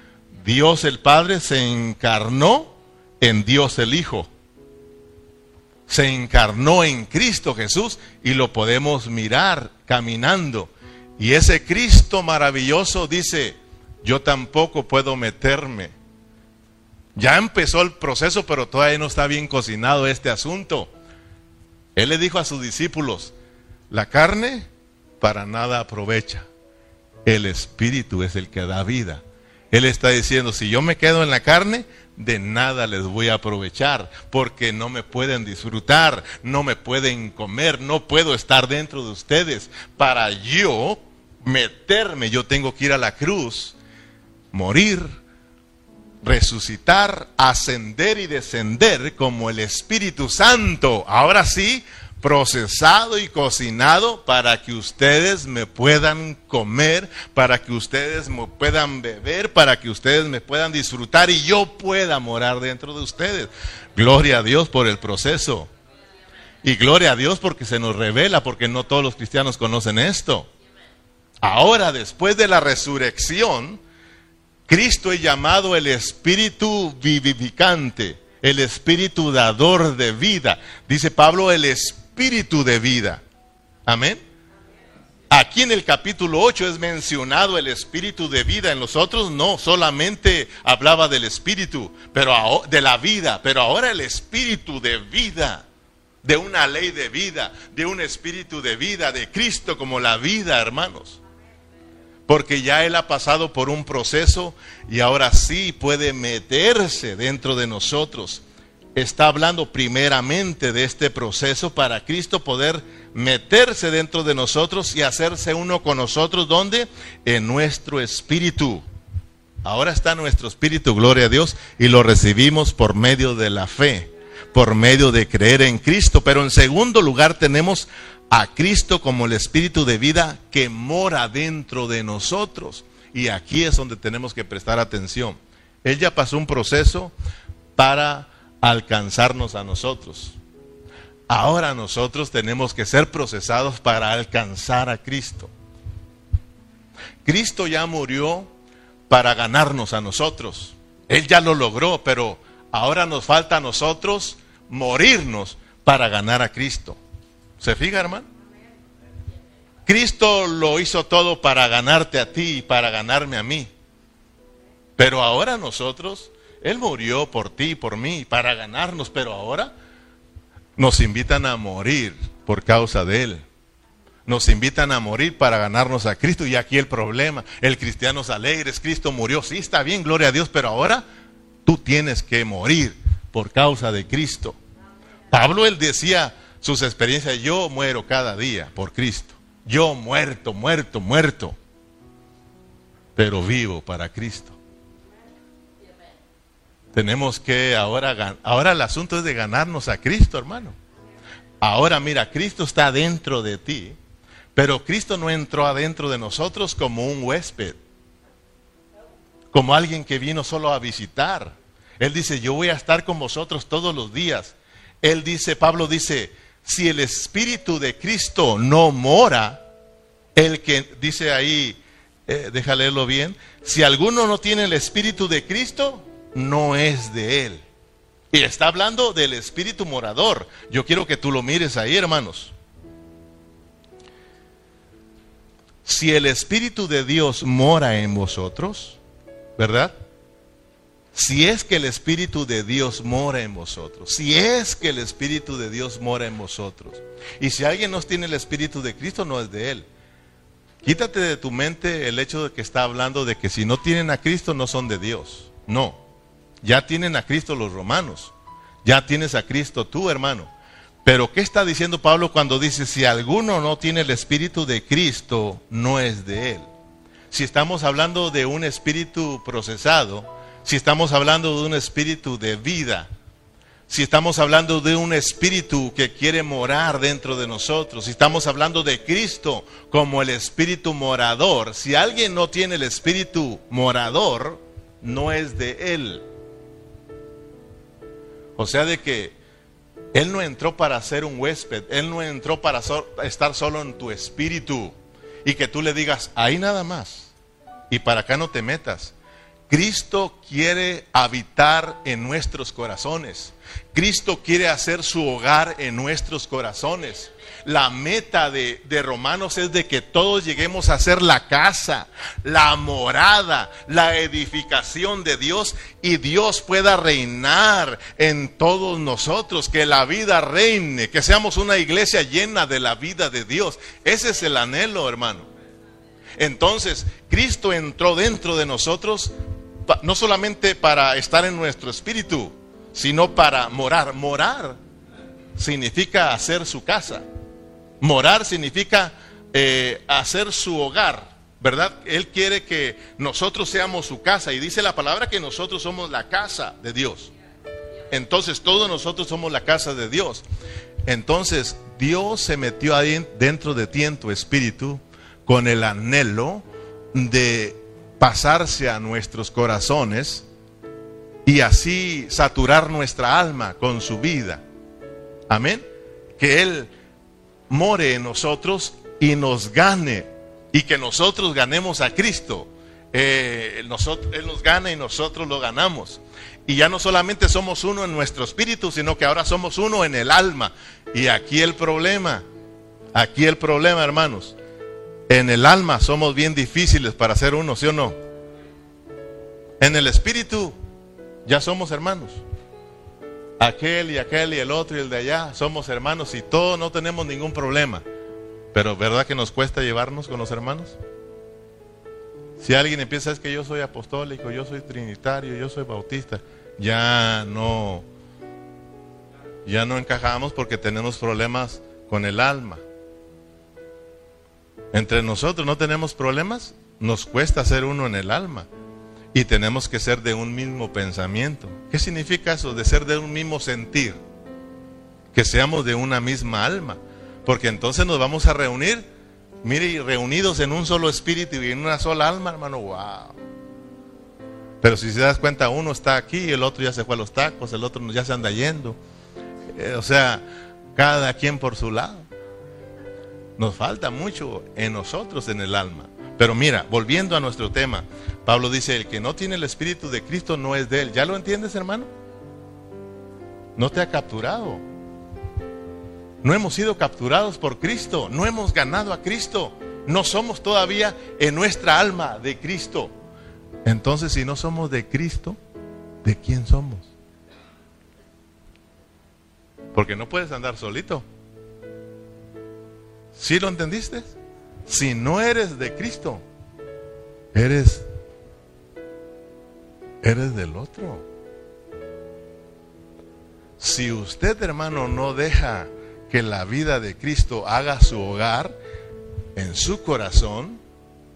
Dios el Padre se encarnó en Dios el Hijo se encarnó en Cristo Jesús y lo podemos mirar caminando. Y ese Cristo maravilloso dice, yo tampoco puedo meterme. Ya empezó el proceso, pero todavía no está bien cocinado este asunto. Él le dijo a sus discípulos, la carne para nada aprovecha. El espíritu es el que da vida. Él está diciendo, si yo me quedo en la carne, de nada les voy a aprovechar, porque no me pueden disfrutar, no me pueden comer, no puedo estar dentro de ustedes. Para yo meterme, yo tengo que ir a la cruz, morir, resucitar, ascender y descender como el Espíritu Santo. Ahora sí, procesado y cocinado para que ustedes me puedan comer, para que ustedes me puedan beber, para que ustedes me puedan disfrutar y yo pueda morar dentro de ustedes. Gloria a Dios por el proceso. Y gloria a Dios porque se nos revela, porque no todos los cristianos conocen esto. Ahora, después de la resurrección, Cristo es llamado el Espíritu vivificante, el Espíritu dador de vida. Dice Pablo, el Espíritu espíritu de vida. Amén. Aquí en el capítulo 8 es mencionado el espíritu de vida. En los otros no, solamente hablaba del espíritu, pero de la vida, pero ahora el espíritu de vida, de una ley de vida, de un espíritu de vida, de Cristo como la vida, hermanos. Porque ya Él ha pasado por un proceso y ahora sí puede meterse dentro de nosotros está hablando primeramente de este proceso para Cristo poder meterse dentro de nosotros y hacerse uno con nosotros, ¿dónde? En nuestro espíritu. Ahora está nuestro espíritu, gloria a Dios, y lo recibimos por medio de la fe. por medio de creer en Cristo. Pero en segundo lugar tenemos a Cristo como el Espíritu de vida que mora dentro de nosotros. Y aquí es donde tenemos que prestar atención. Él ya pasó un proceso para alcanzarnos a nosotros. Ahora nosotros tenemos que ser procesados para alcanzar a Cristo. Cristo ya murió para ganarnos a nosotros. Él ya lo logró, pero ahora nos falta a nosotros morirnos para ganar a Cristo. ¿Se fija, hermano? Cristo lo hizo todo para ganarte a ti y para ganarme a mí. Pero ahora nosotros, Él murió por ti por mí para ganarnos, pero ahora nos invitan a morir por causa de Él. Nos invitan a morir para ganarnos a Cristo. Y aquí el problema, el cristiano es alegre, Cristo murió, sí está bien, gloria a Dios, pero ahora tú tienes que morir por causa de Cristo. Pablo él decía sus experiencias, yo muero cada día por Cristo. Yo muerto, muerto, muerto. Pero vivo para Cristo. Tenemos que ahora, ahora el asunto es de ganarnos a Cristo, hermano. Ahora mira, Cristo está dentro de ti, pero Cristo no entró adentro de nosotros como un huésped, como alguien que vino solo a visitar. Él dice, yo voy a estar con vosotros todos los días. Él dice, Pablo dice, si el Espíritu de Cristo no mora, el que dice ahí, eh, déjale leerlo bien, si alguno no tiene el Espíritu de Cristo, no es de él. Y está hablando del Espíritu morador. Yo quiero que tú lo mires ahí, hermanos. Si el Espíritu de Dios mora en vosotros, ¿verdad? Si es que el Espíritu de Dios mora en vosotros, si es que el Espíritu de Dios mora en vosotros, y si alguien no tiene el Espíritu de Cristo, no es de Él. Quítate de tu mente el hecho de que está hablando de que si no tienen a Cristo no son de Dios. No, ya tienen a Cristo los romanos, ya tienes a Cristo tú, hermano. Pero ¿qué está diciendo Pablo cuando dice, si alguno no tiene el Espíritu de Cristo, no es de Él? Si estamos hablando de un espíritu procesado, si estamos hablando de un espíritu de vida, si estamos hablando de un espíritu que quiere morar dentro de nosotros, si estamos hablando de Cristo como el espíritu morador, si alguien no tiene el espíritu morador, no es de Él. O sea, de que Él no entró para ser un huésped, Él no entró para estar solo en tu espíritu y que tú le digas, ahí nada más, y para acá no te metas. Cristo quiere habitar en nuestros corazones. Cristo quiere hacer su hogar en nuestros corazones. La meta de, Romanos es de que todos lleguemos a ser la casa, la morada, la edificación de Dios y Dios pueda reinar en todos nosotros, que la vida reine, que seamos una iglesia llena de la vida de Dios. Ese es el anhelo, hermano. Entonces, Cristo entró dentro de nosotros no solamente para estar en nuestro espíritu, sino para morar. Morar significa hacer su casa. Morar significa eh, hacer su hogar, ¿verdad? Él quiere que nosotros seamos su casa y dice la palabra que nosotros somos la casa de Dios. Entonces todos nosotros somos la casa de Dios. Entonces Dios se metió ahí dentro de ti en tu espíritu con el anhelo de pasarse a nuestros corazones y así saturar nuestra alma con su vida. Amén. Que Él more en nosotros y nos gane y que nosotros ganemos a Cristo. Eh, nosotros, él nos gana y nosotros lo ganamos. Y ya no solamente somos uno en nuestro espíritu, sino que ahora somos uno en el alma. Y aquí el problema, aquí el problema, hermanos, en el alma somos bien difíciles para ser uno, ¿sí o no? En el espíritu ya somos hermanos. Aquel y aquel y el otro y el de allá somos hermanos y todos no tenemos ningún problema. Pero ¿verdad que nos cuesta llevarnos con los hermanos? Si alguien empieza es que yo soy apostólico, yo soy trinitario, yo soy bautista, ya no ya no encajamos porque tenemos problemas con el alma. Entre nosotros no tenemos problemas, nos cuesta ser uno en el alma. Y tenemos que ser de un mismo pensamiento. ¿Qué significa eso de ser de un mismo sentir? que seamos de una misma alma, porque entonces nos vamos a reunir, mire, reunidos en un solo espíritu y en una sola alma, hermano, wow. Pero si se das cuenta, uno está aquí y el otro ya se fue a los tacos, el otro ya se anda yendo. Eh, o sea, cada quien por su lado. Nos falta mucho en nosotros, en el alma. Pero mira, volviendo a nuestro tema, Pablo dice, el que no tiene el Espíritu de Cristo no es de él. ¿Ya lo entiendes, hermano? No te ha capturado. No hemos sido capturados por Cristo, no hemos ganado a Cristo, no somos todavía en nuestra alma de Cristo. Entonces, si no somos de Cristo, ¿de quién somos? Porque no puedes andar solito. ¿Sí lo entendiste? Si no eres de Cristo, eres eres del otro. Si usted, hermano, no deja que la vida de Cristo haga su hogar en su corazón,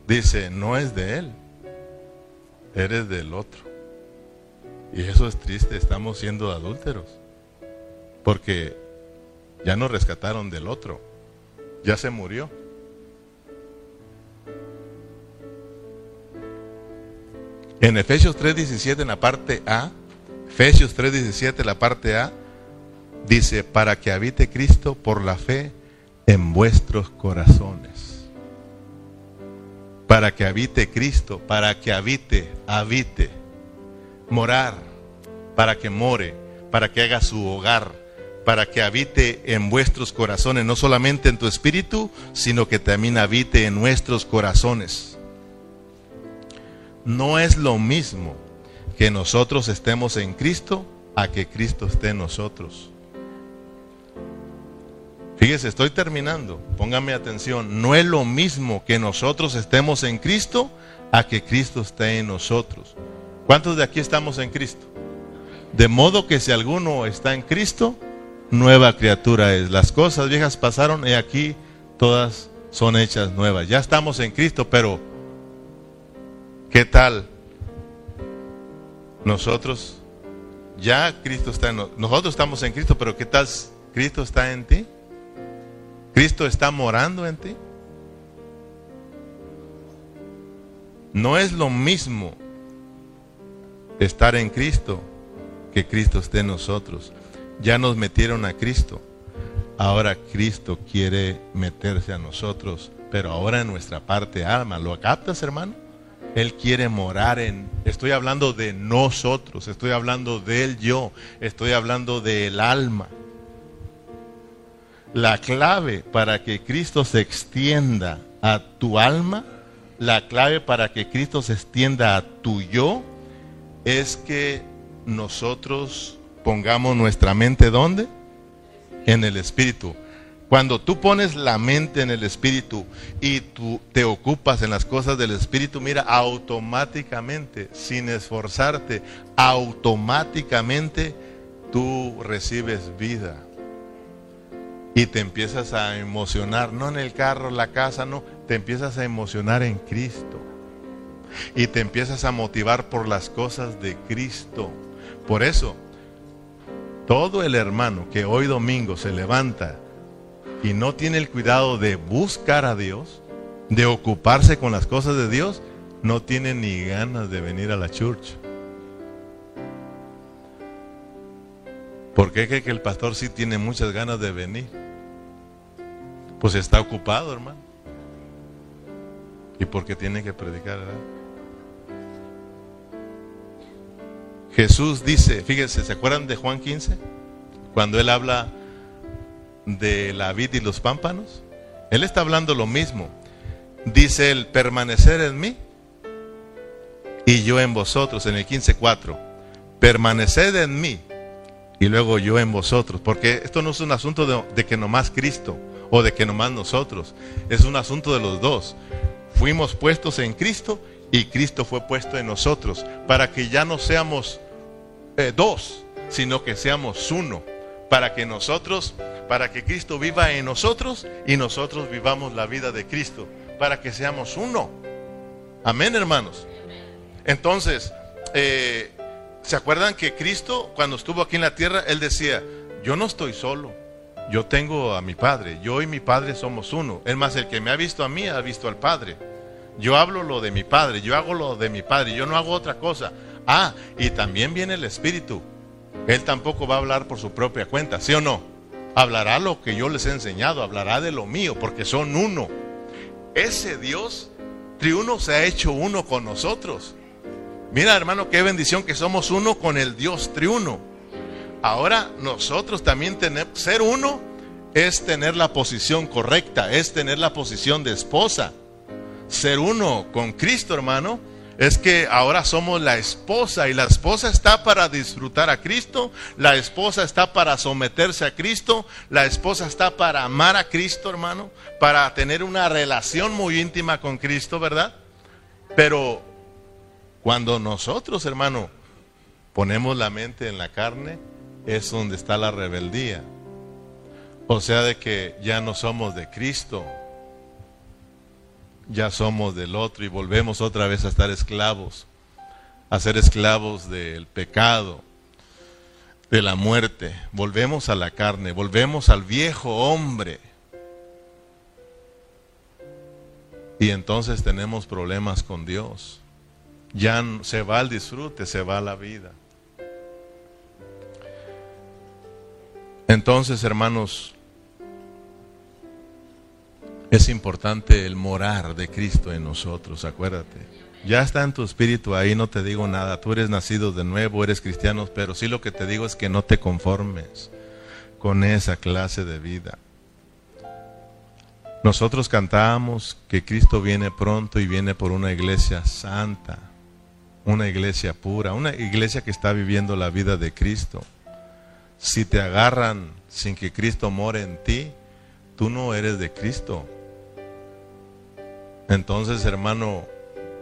dice, no es de Él, eres del otro. Y eso es triste, estamos siendo adúlteros, porque ya nos rescataron del otro, ya se murió. En Efesios 3:17, en la parte A, Efesios 3:17, la parte A, dice, para que habite Cristo por la fe en vuestros corazones. Para que habite Cristo, para que habite, habite, morar, para que more, para que haga su hogar, para que habite en vuestros corazones, no solamente en tu espíritu, sino que también habite en nuestros corazones. No es lo mismo que nosotros estemos en Cristo a que Cristo esté en nosotros. Fíjese, estoy terminando. Póngame atención. No es lo mismo que nosotros estemos en Cristo a que Cristo esté en nosotros. ¿Cuántos de aquí estamos en Cristo? De modo que si alguno está en Cristo, nueva criatura es. Las cosas viejas pasaron y aquí todas son hechas nuevas. Ya estamos en Cristo, pero ¿qué tal? Nosotros, ya Cristo está en nosotros. Estamos en Cristo, pero ¿qué tal Cristo está en ti? ¿Cristo está morando en ti? No es lo mismo estar en Cristo que Cristo esté en nosotros. Ya nos metieron a Cristo. Ahora Cristo quiere meterse a nosotros, pero ahora en nuestra parte alma. ¿Lo captas, hermano? Él quiere morar en... Estoy hablando de nosotros, estoy hablando del yo, estoy hablando del alma. La clave para que Cristo se extienda a tu alma, la clave para que Cristo se extienda a tu yo, es que nosotros pongamos nuestra mente ¿dónde? En el Espíritu. Cuando tú pones la mente en el Espíritu y tú te ocupas en las cosas del Espíritu, mira, automáticamente, sin esforzarte, automáticamente tú recibes vida y te empiezas a emocionar, no en el carro, la casa, no, te empiezas a emocionar en Cristo. Y te empiezas a motivar por las cosas de Cristo. Por eso, todo el hermano que hoy domingo se levanta y no tiene el cuidado de buscar a Dios, de ocuparse con las cosas de Dios, no tiene ni ganas de venir a la church. ¿Por qué que el pastor sí tiene muchas ganas de venir? Pues está ocupado, hermano. ¿Y por qué tiene que predicar? Jesús dice, fíjense, ¿se acuerdan de Juan 15? Cuando él habla de la vid y los pámpanos. Él está hablando lo mismo. Dice él, permanecer en mí y yo en vosotros, en el 15.4. Permaneced en mí y luego yo en vosotros. Porque esto no es un asunto de, de que nomás Cristo o de que nomás nosotros. Es un asunto de los dos. Fuimos puestos en Cristo y Cristo fue puesto en nosotros para que ya no seamos eh, dos, sino que seamos uno. Para que nosotros, para que Cristo viva en nosotros y nosotros vivamos la vida de Cristo. Para que seamos uno. Amén, hermanos. Entonces, eh, ¿se acuerdan que Cristo, cuando estuvo aquí en la tierra, Él decía, yo no estoy solo, yo tengo a mi Padre, yo y mi Padre somos uno. Es más, el que me ha visto a mí ha visto al Padre. Yo hablo lo de mi Padre, yo hago lo de mi Padre, yo no hago otra cosa. Ah, y también viene el Espíritu. Él tampoco va a hablar por su propia cuenta, ¿sí o no? Hablará lo que yo les he enseñado, hablará de lo mío, porque son uno. Ese Dios triuno se ha hecho uno con nosotros. Mira, hermano, qué bendición que somos uno con el Dios triuno. Ahora nosotros también tenemos, ser uno es tener la posición correcta, es tener la posición de esposa. Ser uno con Cristo, hermano, es que ahora somos la esposa y la esposa está para disfrutar a Cristo, la esposa está para someterse a Cristo, la esposa está para amar a Cristo, hermano, para tener una relación muy íntima con Cristo, ¿verdad? Pero cuando nosotros, hermano, ponemos la mente en la carne, es donde está la rebeldía. O sea, de que ya no somos de Cristo, ya somos del otro y volvemos otra vez a estar esclavos, a ser esclavos del pecado, de la muerte. Volvemos a la carne, volvemos al viejo hombre. Y entonces tenemos problemas con Dios. Ya se va el disfrute, se va la vida. Entonces, hermanos, es importante el morar de Cristo en nosotros, acuérdate. Ya está en tu espíritu ahí, no te digo nada. Tú eres nacido de nuevo, eres cristiano, pero sí lo que te digo es que no te conformes con esa clase de vida. Nosotros cantamos que Cristo viene pronto y viene por una iglesia santa, una iglesia pura, una iglesia que está viviendo la vida de Cristo. Si te agarran sin que Cristo more en ti, tú no eres de Cristo. Entonces, hermano,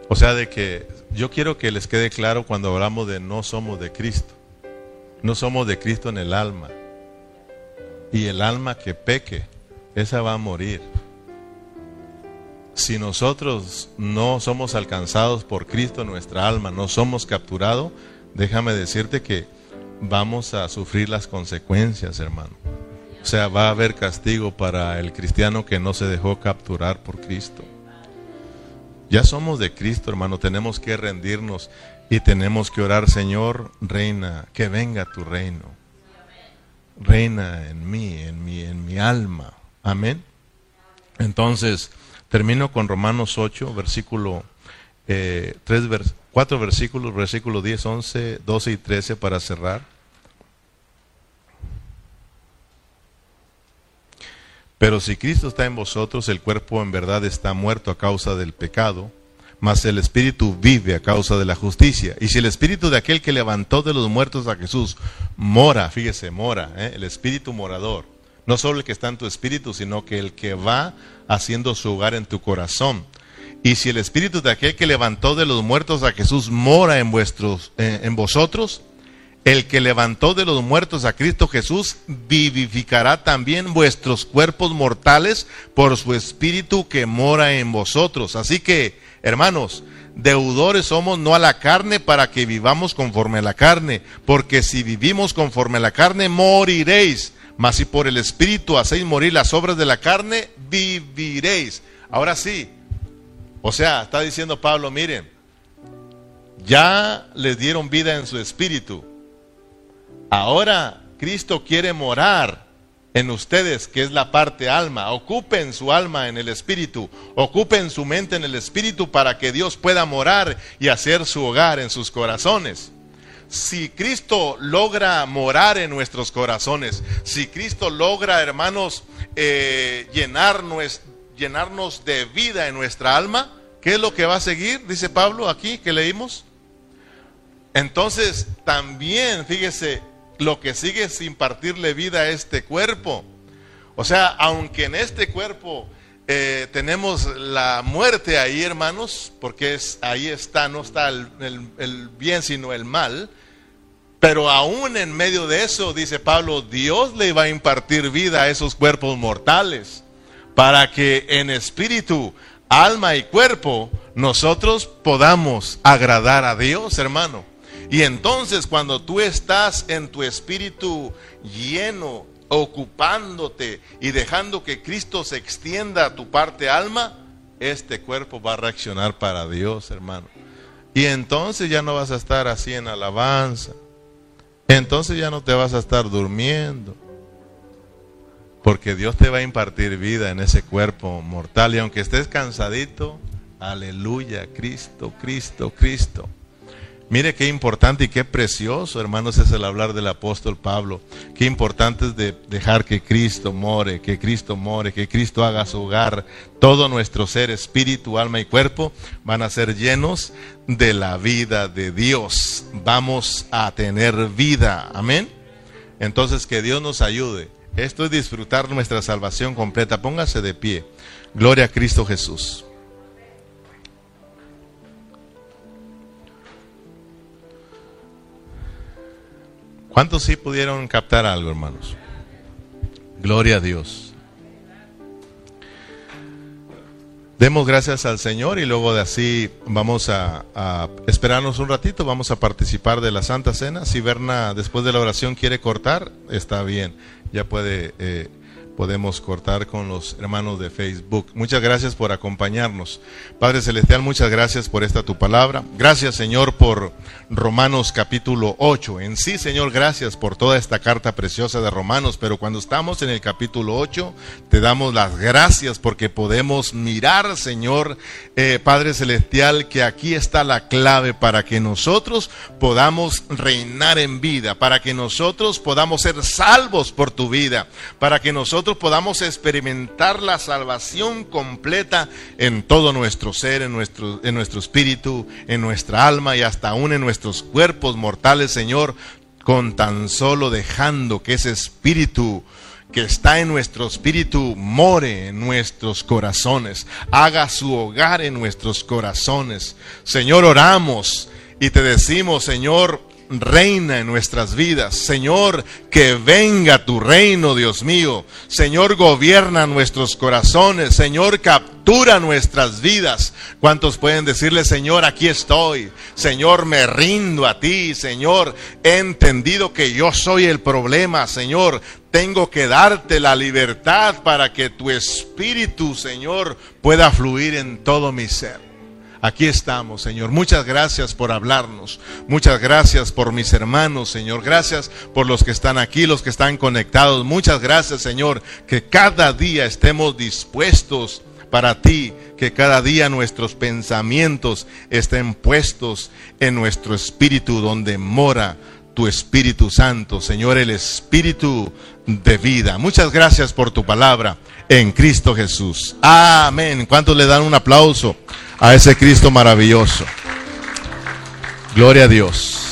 o sea, de que yo quiero que les quede claro cuando hablamos de no somos de Cristo. No somos de Cristo en el alma. Y el alma que peque, esa va a morir. Si nosotros no somos alcanzados por Cristo, nuestra alma, no somos capturados, déjame decirte que vamos a sufrir las consecuencias, hermano. O sea, va a haber castigo para el cristiano que no se dejó capturar por Cristo. Ya somos de Cristo, hermano, tenemos que rendirnos y tenemos que orar, Señor, reina, que venga tu reino. Reina en mí, en mi, en mi alma. Amén. Entonces, termino con Romanos 8, versículo eh, 3, 4 versículos, versículo 10, 11, 12 y 13 para cerrar. Pero si Cristo está en vosotros, el cuerpo en verdad está muerto a causa del pecado, mas el espíritu vive a causa de la justicia. Y si el espíritu de aquel que levantó de los muertos a Jesús mora, fíjese, mora, ¿eh? el espíritu morador, no solo el que está en tu espíritu, sino que el que va haciendo su hogar en tu corazón. Y si el espíritu de aquel que levantó de los muertos a Jesús mora en vuestros eh, en vosotros, el que levantó de los muertos a Cristo Jesús vivificará también vuestros cuerpos mortales por su espíritu que mora en vosotros. Así que, hermanos, deudores somos no a la carne para que vivamos conforme a la carne, porque si vivimos conforme a la carne moriréis, mas si por el espíritu hacéis morir las obras de la carne, viviréis. Ahora sí, o sea, está diciendo Pablo, miren, ya les dieron vida en su espíritu Ahora Cristo quiere morar en ustedes, que es la parte alma. Ocupen su alma en el espíritu, ocupen su mente en el espíritu para que Dios pueda morar y hacer su hogar en sus corazones. Si Cristo logra morar en nuestros corazones, si Cristo logra, hermanos, eh, llenarnos, llenarnos de vida en nuestra alma, ¿qué es lo que va a seguir? Dice Pablo aquí que leímos. Entonces, también, fíjese, lo que sigue es impartirle vida a este cuerpo. O sea, aunque en este cuerpo eh, tenemos la muerte ahí, hermanos, porque es, ahí está, no está el, el bien, sino el mal. Pero aún en medio de eso, dice Pablo, Dios le va a impartir vida a esos cuerpos mortales, para que en espíritu, alma y cuerpo nosotros podamos agradar a Dios, hermano. Y entonces cuando tú estás en tu espíritu lleno, ocupándote y dejando que Cristo se extienda a tu parte alma, este cuerpo va a reaccionar para Dios, hermano. Y entonces ya no vas a estar así en alabanza. Entonces ya no te vas a estar durmiendo. Porque Dios te va a impartir vida en ese cuerpo mortal. Y aunque estés cansadito, aleluya, Cristo, Cristo, Cristo. Mire qué importante y qué precioso, hermanos, es el hablar del apóstol Pablo. Qué importante es de dejar que Cristo more, que Cristo more, que Cristo haga su hogar. Todo nuestro ser, espíritu, alma y cuerpo van a ser llenos de la vida de Dios. Vamos a tener vida. Amén. Entonces que Dios nos ayude. Esto es disfrutar nuestra salvación completa. Póngase de pie. Gloria a Cristo Jesús. ¿Cuántos sí pudieron captar algo, hermanos? Gloria a Dios. Demos gracias al Señor y luego de así vamos a, esperarnos un ratito, vamos a participar de la Santa Cena. Si Berna después de la oración quiere cortar, está bien, ya puede eh, podemos cortar con los hermanos de Facebook. Muchas gracias por acompañarnos. Padre Celestial, muchas gracias por esta tu palabra. Gracias, Señor, por Romanos capítulo 8. En sí, Señor, gracias por toda esta carta preciosa de Romanos, pero cuando estamos en el capítulo 8, te damos las gracias porque podemos mirar, Señor, eh, Padre Celestial, que aquí está la clave para que nosotros podamos reinar en vida, para que nosotros podamos ser salvos por tu vida, para que podamos experimentar la salvación completa en todo nuestro ser, en nuestro, en nuestro espíritu, en nuestra alma y hasta aún en nuestros cuerpos mortales, Señor, con tan solo dejando que ese espíritu que está en nuestro espíritu more en nuestros corazones, haga su hogar en nuestros corazones. Señor, oramos y te decimos, Señor, reina en nuestras vidas. Señor, que venga tu reino, Dios mío. Señor, gobierna nuestros corazones. Señor, captura nuestras vidas. ¿Cuántos pueden decirle, Señor, aquí estoy? Señor, me rindo a ti. Señor, he entendido que yo soy el problema. Señor, tengo que darte la libertad para que tu espíritu, Señor, pueda fluir en todo mi ser. Aquí estamos, Señor. Muchas gracias por hablarnos. Muchas gracias por mis hermanos, Señor. Gracias por los que están aquí, los que están conectados. Muchas gracias, Señor. Que cada día estemos dispuestos para ti. Que cada día nuestros pensamientos estén puestos en nuestro espíritu donde mora tu Espíritu Santo, Señor, el Espíritu de vida. Muchas gracias por tu palabra en Cristo Jesús. Amén. ¿Cuántos le dan un aplauso? A ese Cristo maravilloso. Gloria a Dios.